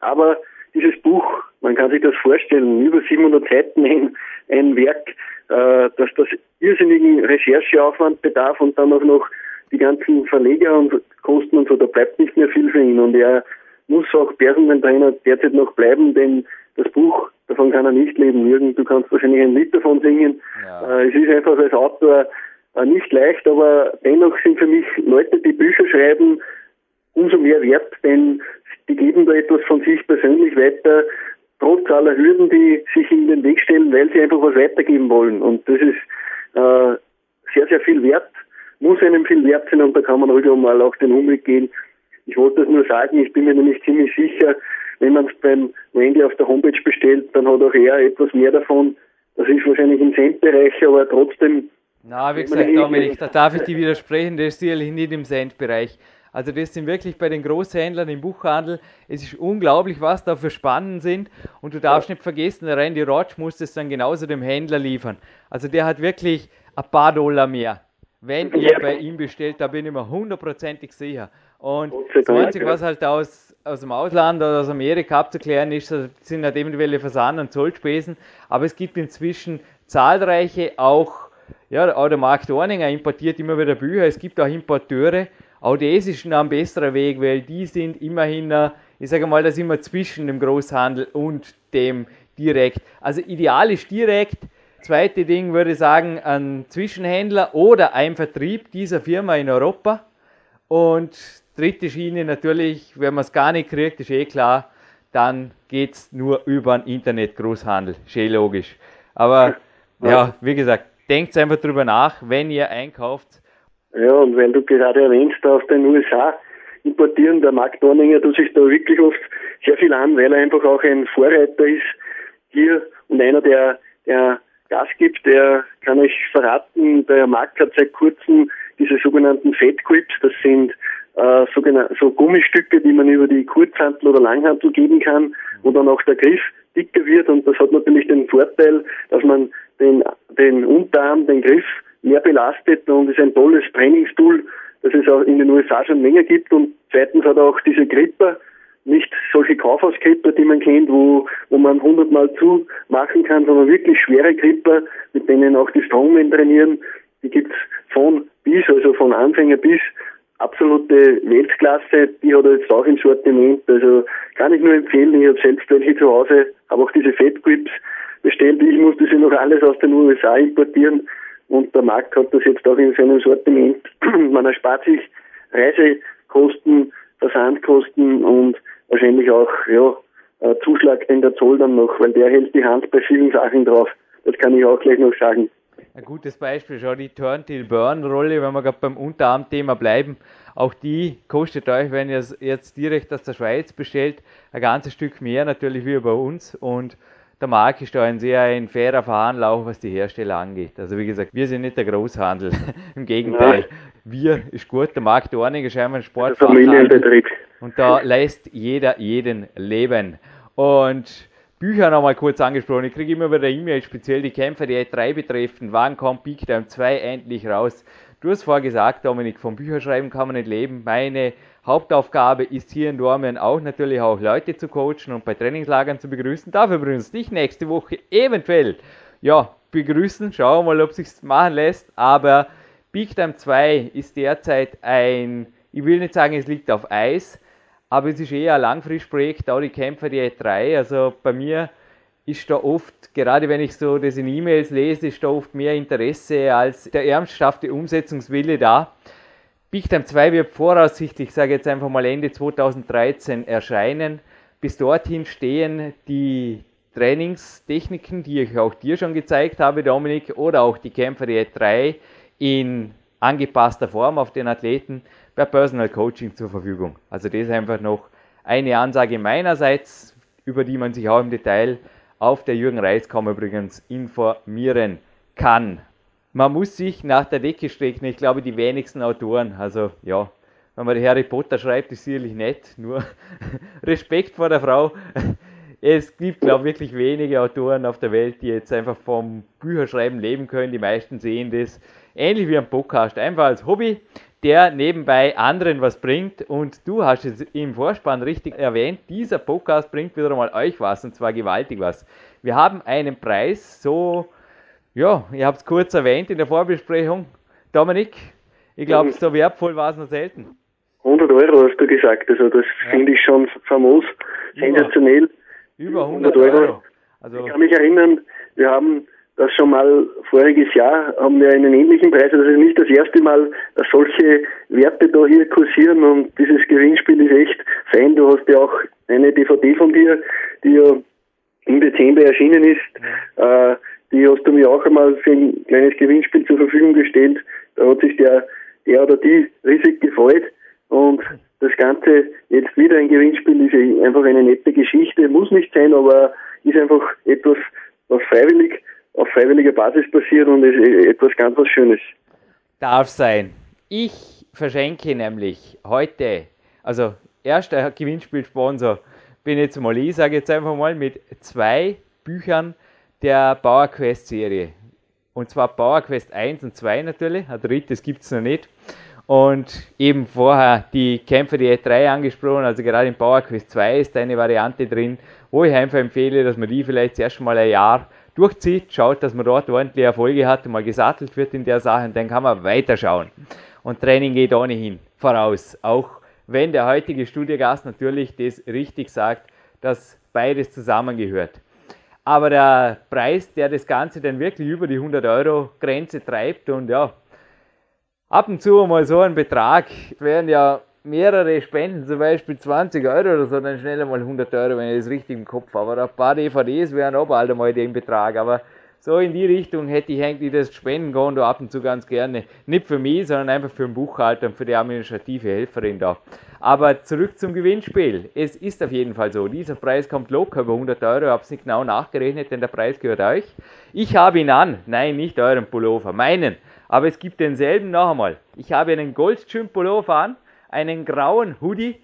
aber dieses Buch, man kann sich das vorstellen, über 700 Seiten [laughs] ein, ein Werk, äh, dass das irrsinnigen Rechercheaufwand bedarf und dann auch noch die ganzen Verleger und Kosten und so, da bleibt nicht mehr viel für ihn und er muss auch Personal Trainer derzeit noch bleiben, denn das Buch, davon kann er nicht leben. Jürgen, du kannst wahrscheinlich ein Lied davon singen. Ja. Äh, es ist einfach als Autor äh, nicht leicht, aber dennoch sind für mich Leute, die Bücher schreiben, umso mehr wert, denn die geben da etwas von sich persönlich weiter, trotz aller Hürden, die sich in den Weg stellen, weil sie einfach was weitergeben wollen. Und das ist äh, sehr, sehr viel wert, muss einem viel wert sein und da kann man ruhig mal auch den Umweg gehen. Ich wollte das nur sagen, ich bin mir nämlich ziemlich sicher, wenn man es beim Randy auf der Homepage bestellt, dann hat auch er etwas mehr davon. Das ist wahrscheinlich im Centbereich, aber trotzdem na, wie gesagt, Dominik, da darf ich dir widersprechen, das ist sicherlich nicht im Cent-Bereich. Also das sind wirklich bei den Großhändlern im Buchhandel, es ist unglaublich, was da für Spannen sind und du darfst nicht vergessen, der Randy Rotsch muss das dann genauso dem Händler liefern. Also der hat wirklich ein paar Dollar mehr. Wenn ihr bei ihm bestellt, da bin ich mir hundertprozentig sicher. Und das Einzige, was halt aus, aus dem Ausland oder aus Amerika abzuklären ist, sind halt eventuelle Versand- und Zollspesen. Aber es gibt inzwischen zahlreiche auch ja, auch der Mark Dorninger importiert immer wieder Bücher. Es gibt auch Importeure. Auch das ist ein besserer Weg, weil die sind immerhin, äh, ich sage mal, das immer zwischen dem Großhandel und dem direkt. Also ideal ist direkt. Zweite Ding würde ich sagen, ein Zwischenhändler oder ein Vertrieb dieser Firma in Europa. Und dritte Schiene natürlich, wenn man es gar nicht kriegt, ist eh klar, dann geht es nur über den Internet-Großhandel. Schön logisch. Aber ja, wie gesagt, denkt einfach drüber nach, wenn ihr einkauft. Ja, und wenn du gerade erwähnst, aus den USA importieren, der Markt Dorninger tut sich da wirklich oft sehr viel an, weil er einfach auch ein Vorreiter ist hier und einer, der, der Gas gibt, der kann euch verraten, der Markt hat seit kurzem diese sogenannten Fat Grips, das sind äh, so Gummistücke, die man über die Kurzhantel oder Langhantel geben kann, wo dann auch der Griff dicker wird und das hat natürlich den Vorteil, dass man den, den Unterarm, den Griff mehr belastet und ist ein tolles Trainingstool, das es auch in den USA schon länger gibt und zweitens hat auch diese Gripper, nicht solche Kaufhausgripper, die man kennt, wo, wo man hundertmal zumachen kann, sondern wirklich schwere Gripper, mit denen auch die Strongmen trainieren. Die gibt's von bis, also von Anfänger bis absolute Weltklasse, die hat er jetzt auch im Sortiment. Also kann ich nur empfehlen, ich habe selbst welche zu Hause, habe auch diese Fat Grips bestellt. Ich musste sie noch alles aus den USA importieren und der Markt hat das jetzt auch in seinem Sortiment. [clears throat] Man erspart sich Reisekosten, Versandkosten und wahrscheinlich auch ja, Zuschlag den der Zoll dann noch, weil der hält die Hand bei vielen Sachen drauf. Das kann ich auch gleich noch sagen. Ein gutes Beispiel, schau die Turn-Till-Burn-Rolle, wenn wir gerade beim Unterarm-Thema bleiben. Auch die kostet euch, wenn ihr es jetzt direkt aus der Schweiz bestellt, ein ganzes Stück mehr natürlich wie bei uns. Und der Markt ist da ein sehr ein fairer Veranlauf, was die Hersteller angeht. Also wie gesagt, wir sind nicht der Großhandel. [laughs] Im Gegenteil, Nein. wir ist gut. Der Markt Dorning ist scheinbar ein Sportfachhandel. Und da lässt jeder jeden leben. Und Bücher nochmal kurz angesprochen. Ich kriege immer wieder E-Mails, speziell die Kämpfer, die E3 betreffen. Wann kommt Big Time 2 endlich raus? Du hast vorher gesagt, Dominik, vom Bücherschreiben kann man nicht leben. Meine Hauptaufgabe ist hier in Dormien auch natürlich auch Leute zu coachen und bei Trainingslagern zu begrüßen. Dafür übrigens dich nächste Woche eventuell ja, begrüßen. Schauen wir mal, ob sich's machen lässt. Aber Big Time 2 ist derzeit ein, ich will nicht sagen, es liegt auf Eis, aber es ist eher ein Langfristprojekt, auch die Kämpfer, die E3. Also bei mir ist da oft, gerade wenn ich so das in E-Mails lese, ist da oft mehr Interesse als der ernsthafte Umsetzungswille da. Time 2 wird voraussichtlich, sage jetzt einfach mal Ende 2013 erscheinen. Bis dorthin stehen die Trainingstechniken, die ich auch dir schon gezeigt habe, Dominik, oder auch die Kämpfer Diät 3 in angepasster Form auf den Athleten per Personal Coaching zur Verfügung. Also das ist einfach noch eine Ansage meinerseits, über die man sich auch im Detail auf der Jürgen Reiskammer übrigens informieren kann. Man muss sich nach der Decke strecken. Ich glaube, die wenigsten Autoren, also ja, wenn man Harry Potter schreibt, ist sicherlich nett, nur [laughs] Respekt vor der Frau. Es gibt, glaube ich, wirklich wenige Autoren auf der Welt, die jetzt einfach vom Bücherschreiben leben können. Die meisten sehen das ähnlich wie ein Podcast, einfach als Hobby, der nebenbei anderen was bringt. Und du hast es im Vorspann richtig erwähnt, dieser Podcast bringt wieder einmal euch was, und zwar gewaltig was. Wir haben einen Preis, so, ja, ihr habt es kurz erwähnt in der Vorbesprechung. Dominik, ich glaube, mhm. so wertvoll war es noch selten. 100 Euro hast du gesagt, also das ja. finde ich schon famos, sensationell. Über 100 Euro. Also ich kann mich erinnern, wir haben das schon mal voriges Jahr haben wir einen ähnlichen Preis. Also das ist nicht das erste Mal, dass solche Werte da hier kursieren und dieses Gewinnspiel ist echt fein. Du hast ja auch eine DVD von dir, die ja im Dezember erschienen ist. Äh, die hast du mir auch einmal für ein kleines Gewinnspiel zur Verfügung gestellt. Da hat sich der, der oder die riesig gefreut. Und das Ganze jetzt wieder ein Gewinnspiel ist einfach eine nette Geschichte, muss nicht sein, aber ist einfach etwas, was freiwillig, auf freiwilliger Basis passiert und ist etwas ganz was Schönes. Darf sein. Ich verschenke nämlich heute, also erster Gewinnspielsponsor bin jetzt mal ich, sage jetzt einfach mal, mit zwei Büchern der Power Quest Serie. Und zwar Power Quest 1 und 2 natürlich, ein drittes gibt es noch nicht. Und eben vorher die Kämpfe die E3 angesprochen, also gerade in Power Quest 2 ist eine Variante drin, wo ich einfach empfehle, dass man die vielleicht erst mal ein Jahr durchzieht, schaut, dass man dort ordentliche Erfolge hat und mal gesattelt wird in der Sache und dann kann man weiterschauen. Und Training geht ohnehin voraus, auch wenn der heutige Studiogast natürlich das richtig sagt, dass beides zusammengehört. Aber der Preis, der das Ganze dann wirklich über die 100 Euro Grenze treibt und ja, ab und zu mal so ein Betrag, wären ja mehrere Spenden, zum Beispiel 20 Euro oder so, dann schnell mal 100 Euro, wenn ich das richtig im Kopf habe. Oder ein paar DVDs wären auch bald einmal den Betrag, aber so in die Richtung hätte ich eigentlich das Spendenkonto ab und zu ganz gerne. Nicht für mich, sondern einfach für den Buchhalter und für die administrative Helferin da. Aber zurück zum Gewinnspiel. Es ist auf jeden Fall so, dieser Preis kommt locker über 100 Euro. Ich habe es nicht genau nachgerechnet, denn der Preis gehört euch. Ich habe ihn an. Nein, nicht euren Pullover, meinen. Aber es gibt denselben noch einmal. Ich habe einen Goldschirm Pullover an, einen grauen Hoodie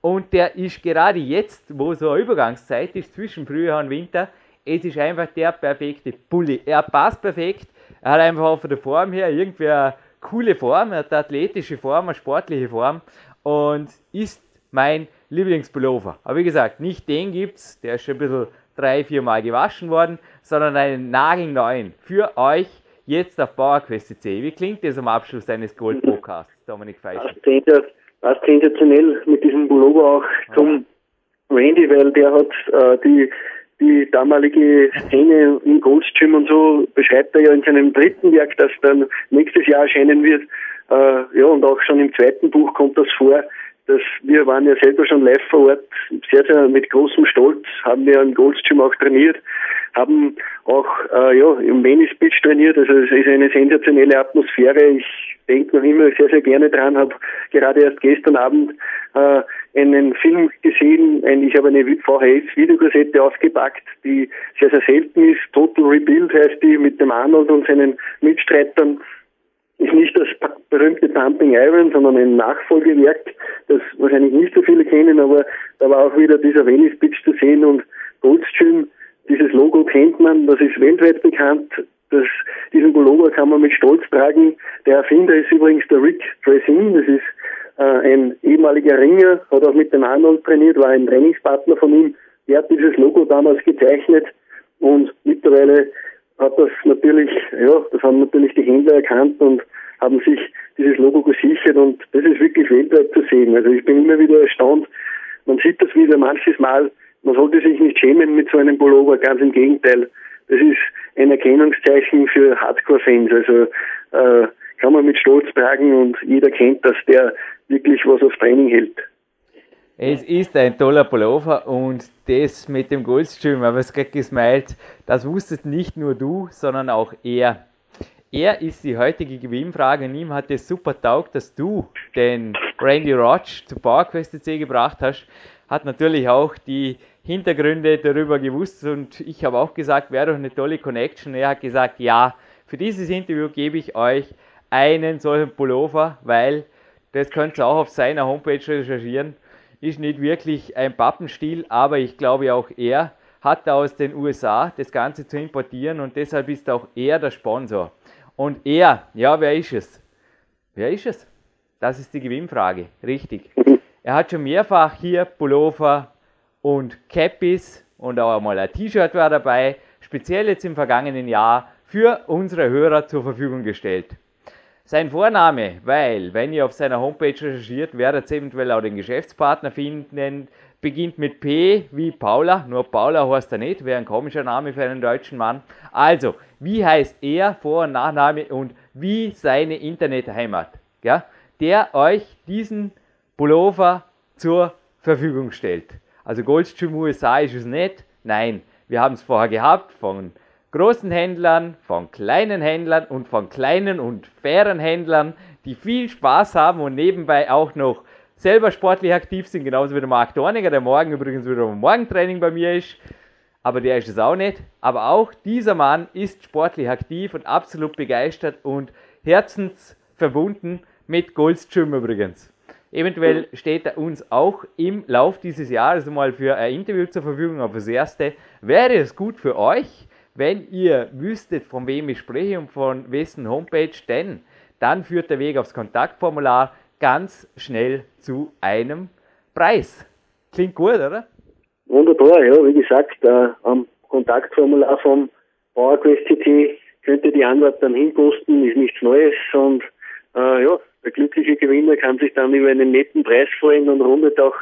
und der ist gerade jetzt, wo so eine Übergangszeit ist zwischen Frühjahr und Winter, es ist einfach der perfekte Pulli. Er passt perfekt. Er hat einfach auch von der Form her irgendwie eine coole Form, er hat eine athletische Form, eine sportliche Form und ist mein Lieblingspullover. Aber wie gesagt, nicht den gibt's, der ist schon ein bisschen drei, vier Mal gewaschen worden, sondern einen nagelneuen für euch jetzt auf PowerQuest.de. Wie klingt das am Abschluss deines Gold-Podcasts, Dominik Feisch? Passt sensationell mit diesem Pullover auch ja. zum Randy, weil der hat äh, die, die damalige Szene im Goldstream und so beschreibt er ja in seinem dritten Werk, das dann nächstes Jahr erscheinen wird. Äh, ja, und auch schon im zweiten Buch kommt das vor. Dass wir waren ja selber schon live vor Ort, sehr, sehr mit großem Stolz haben wir im Goldstream auch trainiert haben auch äh, ja, im Venice Beach trainiert. Also es ist eine sensationelle Atmosphäre. Ich denke noch immer sehr, sehr gerne dran. Habe gerade erst gestern Abend äh, einen Film gesehen. Ein, ich habe eine VHS-Videokassette ausgepackt, die sehr, sehr selten ist. Total Rebuild heißt die, mit dem Arnold und seinen Mitstreitern ist nicht das berühmte Pumping Iron, sondern ein Nachfolgewerk, das wahrscheinlich nicht so viele kennen, aber da war auch wieder dieser Venice Beach zu sehen und Goldstream dieses Logo kennt man, das ist weltweit bekannt. Das, diesen Pullover kann man mit Stolz tragen. Der Erfinder ist übrigens der Rick Dressin. Das ist äh, ein ehemaliger Ringer, hat auch mit dem Arnold trainiert, war ein Trainingspartner von ihm. Der hat dieses Logo damals gezeichnet und mittlerweile hat das natürlich, ja, das haben natürlich die Händler erkannt und haben sich dieses Logo gesichert und das ist wirklich weltweit zu sehen. Also ich bin immer wieder erstaunt. Man sieht das wieder manches Mal man sollte sich nicht schämen mit so einem Pullover, ganz im Gegenteil. Das ist ein Erkennungszeichen für Hardcore-Fans. Also äh, kann man mit Stolz bergen und jeder kennt, dass der wirklich was aufs Training hält. Es ist ein toller Pullover und das mit dem Goldstream, aber es geht gesmiled, das wusstet nicht nur du, sondern auch er. Er ist die heutige Gewinnfrage und ihm hat es super taugt, dass du den Randy Roach zu PowerQuest C gebracht hast. Hat natürlich auch die Hintergründe darüber gewusst und ich habe auch gesagt, wäre doch eine tolle Connection. Er hat gesagt, ja, für dieses Interview gebe ich euch einen solchen Pullover, weil das könnt ihr auch auf seiner Homepage recherchieren. Ist nicht wirklich ein Pappenstiel, aber ich glaube auch er hat aus den USA das Ganze zu importieren und deshalb ist auch er der Sponsor. Und er, ja, wer ist es? Wer ist es? Das ist die Gewinnfrage, richtig. Er hat schon mehrfach hier Pullover und Cappies und auch mal ein T-Shirt war dabei, speziell jetzt im vergangenen Jahr für unsere Hörer zur Verfügung gestellt. Sein Vorname, weil, wenn ihr auf seiner Homepage recherchiert, werdet ihr eventuell auch den Geschäftspartner finden, beginnt mit P wie Paula, nur Paula heißt er nicht, wäre ein komischer Name für einen deutschen Mann. Also, wie heißt er, Vor- und Nachname und wie seine Internetheimat, ja, der euch diesen Pullover zur Verfügung stellt. Also Goldstream USA ist es nicht, nein, wir haben es vorher gehabt von großen Händlern, von kleinen Händlern und von kleinen und fairen Händlern, die viel Spaß haben und nebenbei auch noch selber sportlich aktiv sind, genauso wie der Marc Dorniger, der morgen übrigens wieder im Morgentraining bei mir ist. Aber der ist es auch nicht. Aber auch dieser Mann ist sportlich aktiv und absolut begeistert und herzensverbunden mit Goldstream übrigens. Eventuell steht er uns auch im Lauf dieses Jahres mal für ein Interview zur Verfügung, aber fürs Erste wäre es gut für euch, wenn ihr wüsstet, von wem ich spreche und von wessen Homepage, denn dann führt der Weg aufs Kontaktformular ganz schnell zu einem Preis. Klingt gut, oder? Wunderbar, ja, wie gesagt, äh, am Kontaktformular vom PowerQuest CT könnt ihr die Antwort dann hinposten, ist nichts Neues und äh, ja, der glückliche Gewinner kann sich dann über einen netten Preis freuen und rundet auch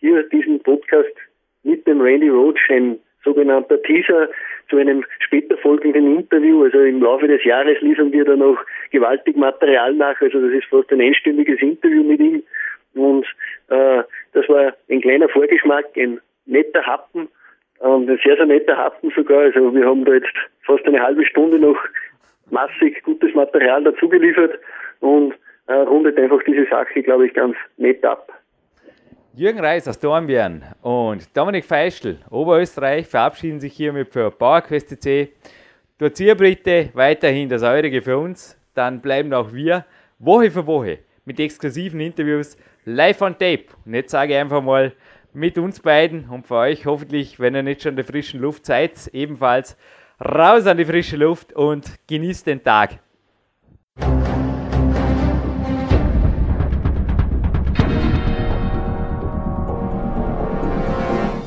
hier diesen Podcast mit dem Randy Roach, ein sogenannter Teaser zu einem später folgenden Interview. Also im Laufe des Jahres liefern wir da noch gewaltig Material nach. Also das ist fast ein einstündiges Interview mit ihm. Und äh, das war ein kleiner Vorgeschmack, ein netter Happen, und ein sehr, sehr netter Happen sogar. Also wir haben da jetzt fast eine halbe Stunde noch massig gutes Material dazu geliefert und äh, rundet einfach diese Sache, glaube ich, ganz nett ab. Jürgen Reis aus Dornbirn und Dominik Feischl, Oberösterreich, verabschieden sich hiermit für PowerQuest C. Dort ihr bitte weiterhin das Eurige für uns, dann bleiben auch wir Woche für Woche mit exklusiven Interviews live on tape. Und jetzt sage ich einfach mal mit uns beiden und für euch hoffentlich, wenn ihr nicht schon in der frischen Luft seid, ebenfalls raus an die frische Luft und genießt den Tag.